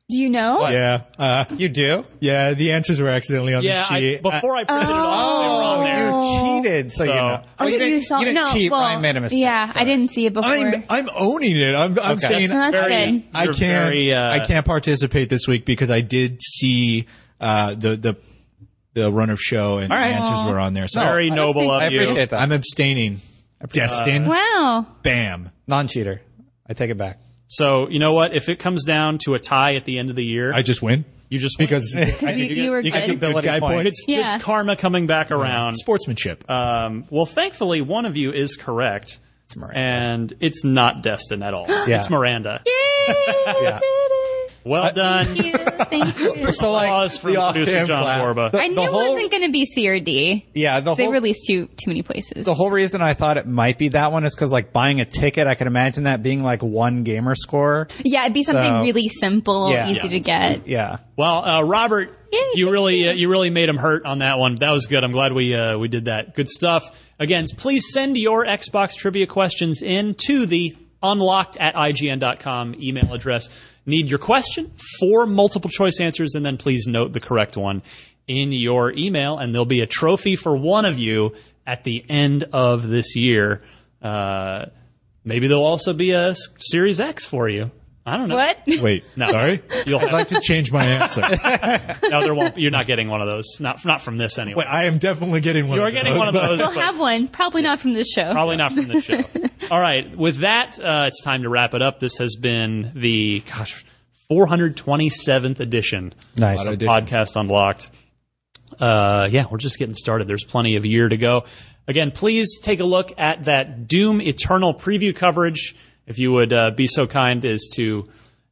Do you know? Yeah. Uh, You do? yeah. The answers were accidentally on Yeah. the I, sheet. before I printed it off, they were on there. You cheated, so, you So- know. Oh, you you, didn't, saw, you didn't no, cheat. well, Ryan made a mistake. Yeah, Sorry. I didn't see it before. I'm I'm owning it. I'm I'm Okay. saying So that's Very- good. I can't very, uh, I can't participate this week because I did see uh, the the the run of show and the right. answers were on there. So Very noble I of you. I appreciate that. I'm abstaining. Destin, Wow. bam. Non-cheater. I take it back. So you know what? If it comes down to a tie at the end of the year, I just win you just win. because You, you were you good. get the guy point. points. it's, Yeah. it's karma coming back around. sportsmanship. Um, well, thankfully, one of you is correct. It's Miranda. And it's not Destin at all. Yeah. It's Miranda. Yeah. Well done. Thank you. Thank you. So like from the producer John clap. Borba. I knew the it wasn't going to be C or D. Yeah, the They released too too many places. the whole reason I thought it might be that one is because like buying a ticket, I can imagine that being like one gamer score. yeah, it'd be something So- really simple, Yeah. easy Yeah. to get. Yeah. Well, uh, Robert, Yay, you really you. Uh, you really made him hurt on that one. That was good. I'm glad we uh, we did that. Good stuff. Again, please send your Xbox trivia questions in to the unlocked at ign.com email address. Need your question, four multiple choice answers, and then please note the correct one in your email, and there'll be a trophy for one of you at the end of this year. Uh, maybe there'll also be a Series X for you. I don't know. What? Wait, No. sorry. You'll I'd have, like to change my answer. no, there won't. You're not getting one of those. Not not from this anyway. Wait, I am definitely getting one. you are of getting those, one of but- those. We'll have one. Probably not from this show. Probably not from this show. All right. With that, uh, it's time to wrap it up. This has been the gosh 427th edition Nice. of Lot of editions. Podcast Unlocked. Uh, yeah, we're just getting started. There's plenty of year to go. Again, please take a look at that Doom Eternal preview coverage. If you would uh, be so kind as to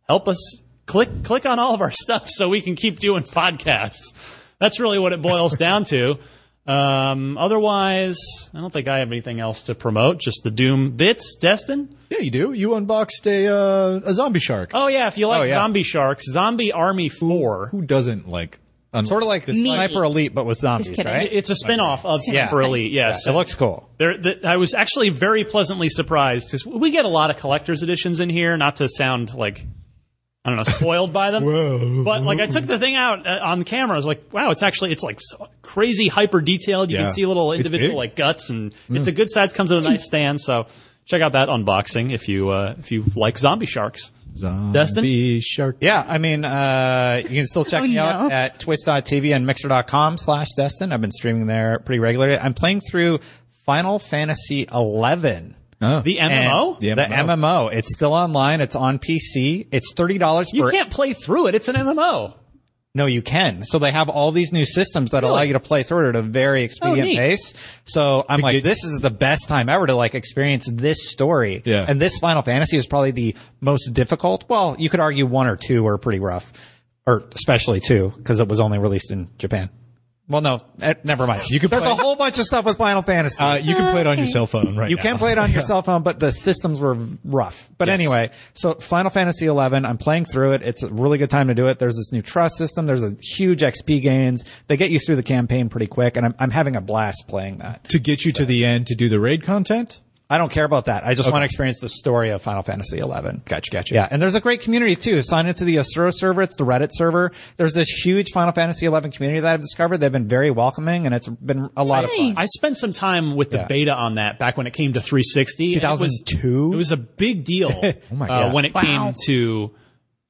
help us click click on all of our stuff so we can keep doing podcasts. That's really what it boils down to. Um, otherwise, I don't think I have anything else to promote. Just the Doom bits, Destin. Yeah, you do. You unboxed a uh, a zombie shark. Oh yeah, if you like Oh, yeah. Zombie Sharks, Zombie Army Four. Who doesn't like? Un- Sort of like the Me. Sniper Elite, but with zombies, kidding. right? It's a spin-off of Yeah. Elite. Yes, It looks cool. There, the, I was actually very pleasantly surprised because we get a lot of collector's editions in here. Not to sound like I don't know, spoiled by them. But like, I took the thing out uh, on the camera. I was like, wow, it's actually it's like so crazy hyper detailed. You Yeah. can see little individual like guts, and it's a good size. Comes in a nice stand. So check out that unboxing if you uh, if you like zombie sharks. Destin? Zombie shark. Yeah, I mean, uh, you can still check Oh, me out at twitch.tv and mixer.com slash Destin. I've been streaming there pretty regularly. I'm playing through Final Fantasy 11. Oh. The MMO. The The MMO. MMO. It's still online. It's on PC. It's $30 You can't play through it. It's an MMO. No, you can. So they have all these new systems that allow you to play through it at a very oh, expedient neat. pace. So I'm like, get- this is the best time ever to like experience this story. Yeah. And this Final Fantasy is probably the most difficult. Well, you could argue one or two are pretty rough, or especially two because it was only released in Japan. Well, no, eh, never mind. You can. There's play- a whole bunch of stuff with Final Fantasy. Uh, you can play it on your cell phone right You now. can play it on your cell phone, but the systems were rough. But Yes. anyway, so Final Fantasy XI, I'm playing through it. It's a really good time to do it. There's this new trust system. There's a huge XP gains. They get you through the campaign pretty quick, and I'm, I'm having a blast playing that. to get you to the end to do the raid content. I don't care about that. I just Okay. want to experience the story of Final Fantasy XI. Gotcha, gotcha. Yeah, and there's a great community too. Sign into the Asura server. It's the Reddit server. There's this huge Final Fantasy XI community that I've discovered. They've been very welcoming, and it's been a lot of fun. I spent some time with the Yeah. beta on that back when it came to 360. and it was- 2002? It was a big deal oh my uh, God. when it came to.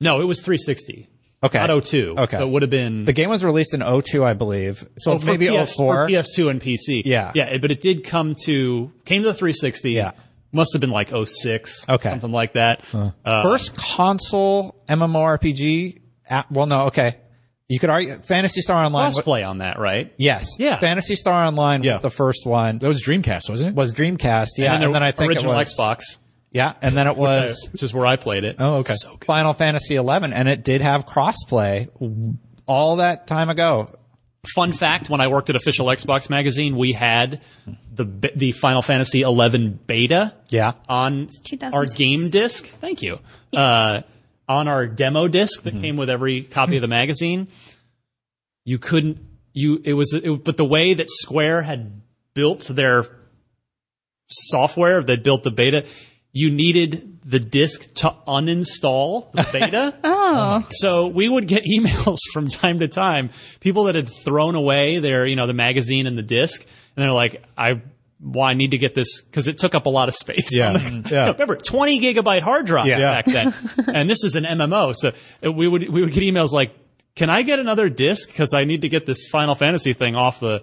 No, it was 360. Okay. Not 02. Okay. So it would have been. The game was released in 02, I believe. So oh, maybe PS, 04. for PS2 and PC. Yeah. Yeah, but it did come to came to the 360. Yeah. Must have been like 06. Okay. Something like that. Uh, First console MMORPG. App, well, no, okay. You could argue Phantasy Star Online. crossplay on that, right? yes. Yeah. Phantasy Star Online Yeah. was the first one. That was Dreamcast, wasn't it? Was Dreamcast, yeah, and, and, then I think original it was Xbox, yeah, and then it was which is where I played it. Oh, okay. So good. Final Fantasy 11, and it did have crossplay all that time ago. Fun fact: When I worked at Official Xbox Magazine, we had the the Final Fantasy XI beta. Yeah. On our game disc. Thank you. Uh, on our demo disc that came with every copy of the magazine, you couldn't. You it was it, but the way that Square had built their software, they built the beta. You needed the disc to uninstall the beta. Oh, So we would get emails from time to time, people that had thrown away their, you know, the magazine and the disc, and they're like, I, well, I need to get this because it took up a lot of space. Yeah. the- Mhm. Yeah. Remember, 20 gigabyte hard drive Yeah. back then, and this is an MMO. So we would we would get emails like, "Can I get another disc? Because I need to get this Final Fantasy thing off the."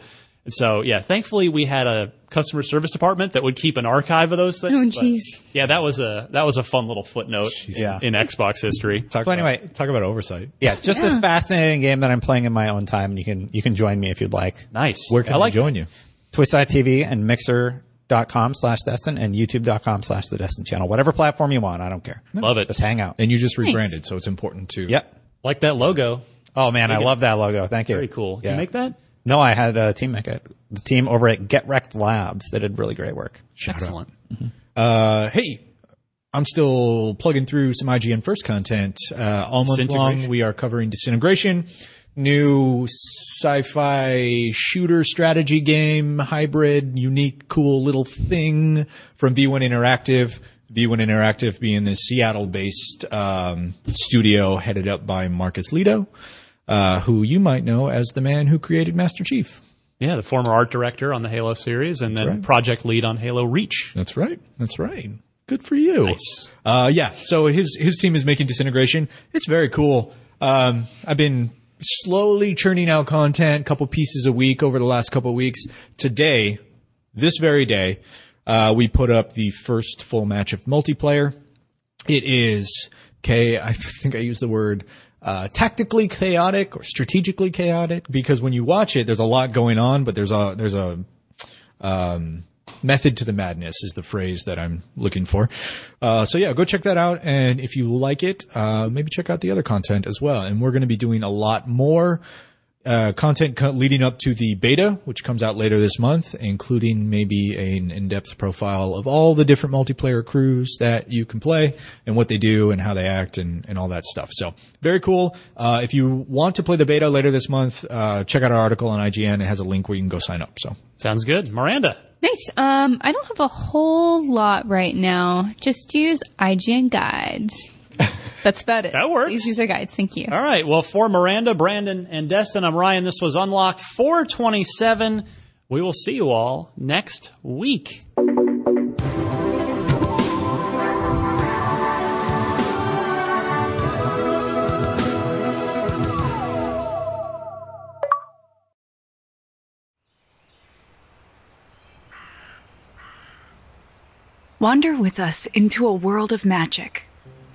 So yeah, thankfully we had a customer service department that would keep an archive of those things. oh, jeez. yeah, that was a that was a fun little footnote Yeah. in Xbox history. Talk So about- anyway- talk about oversight. Yeah, just this fascinating game that I'm playing in my own time, and you can you can join me if you'd like. Nice. Where can I like I join you? Twitch.tv and Mixer.com slash Destin and YouTube.com slash the Destin channel. Whatever platform you want, I don't care. Love it. Just hang out. And you just rebranded, so it's important to. Yep. Like that logo. Oh man, I it- love that logo. Thank you. Very cool. Yeah. You make that? No, I had a team make it. The team over at Get Wrecked Labs. They did really great work. Excellent. Uh, hey, I'm still plugging through some IGN first content. Uh, all month long, we are covering Disintegration, new sci-fi shooter strategy game, hybrid, unique, cool little thing from V1 Interactive. V1 Interactive being the Seattle-based um, studio headed up by Marcus Lehto, uh, who you might know as the man who created Master Chief. Yeah, the former art director on the Halo series and then right. project lead on Halo Reach. That's right. That's right. Good for you. Nice. Uh, yeah. So his his team is making disintegration. It's very cool. Um, I've been slowly churning out content, couple pieces a week over the last couple weeks. Today, this very day, uh, we put up the first full match of multiplayer. It is okay. I think I used the word uh, tactically chaotic or strategically chaotic because when you watch it, there's a lot going on, but there's a there's a um, method to the madness is the phrase that I'm looking for. Uh, so yeah, go check that out. And if you like it, uh, maybe check out the other content as well. And we're going to be doing a lot more, uh, content co- leading up to the beta, which comes out later this month, including maybe an in-depth profile of all the different multiplayer crews that you can play and what they do and how they act and, and all that stuff. So very cool. Uh, if you want to play the beta later this month, uh, check out our article on IGN. It has a link where you can go sign up. So Sounds good. Miranda. Nice. Um, I don't have a whole lot right now. Just use IGN guides. That's about it. That works. Please use our guides. Thank you. All right. Well, for Miranda, Brandon, and Destin, I'm Ryan. This was Unlocked 427. We will see you all next week. Wander with us into a world of magic.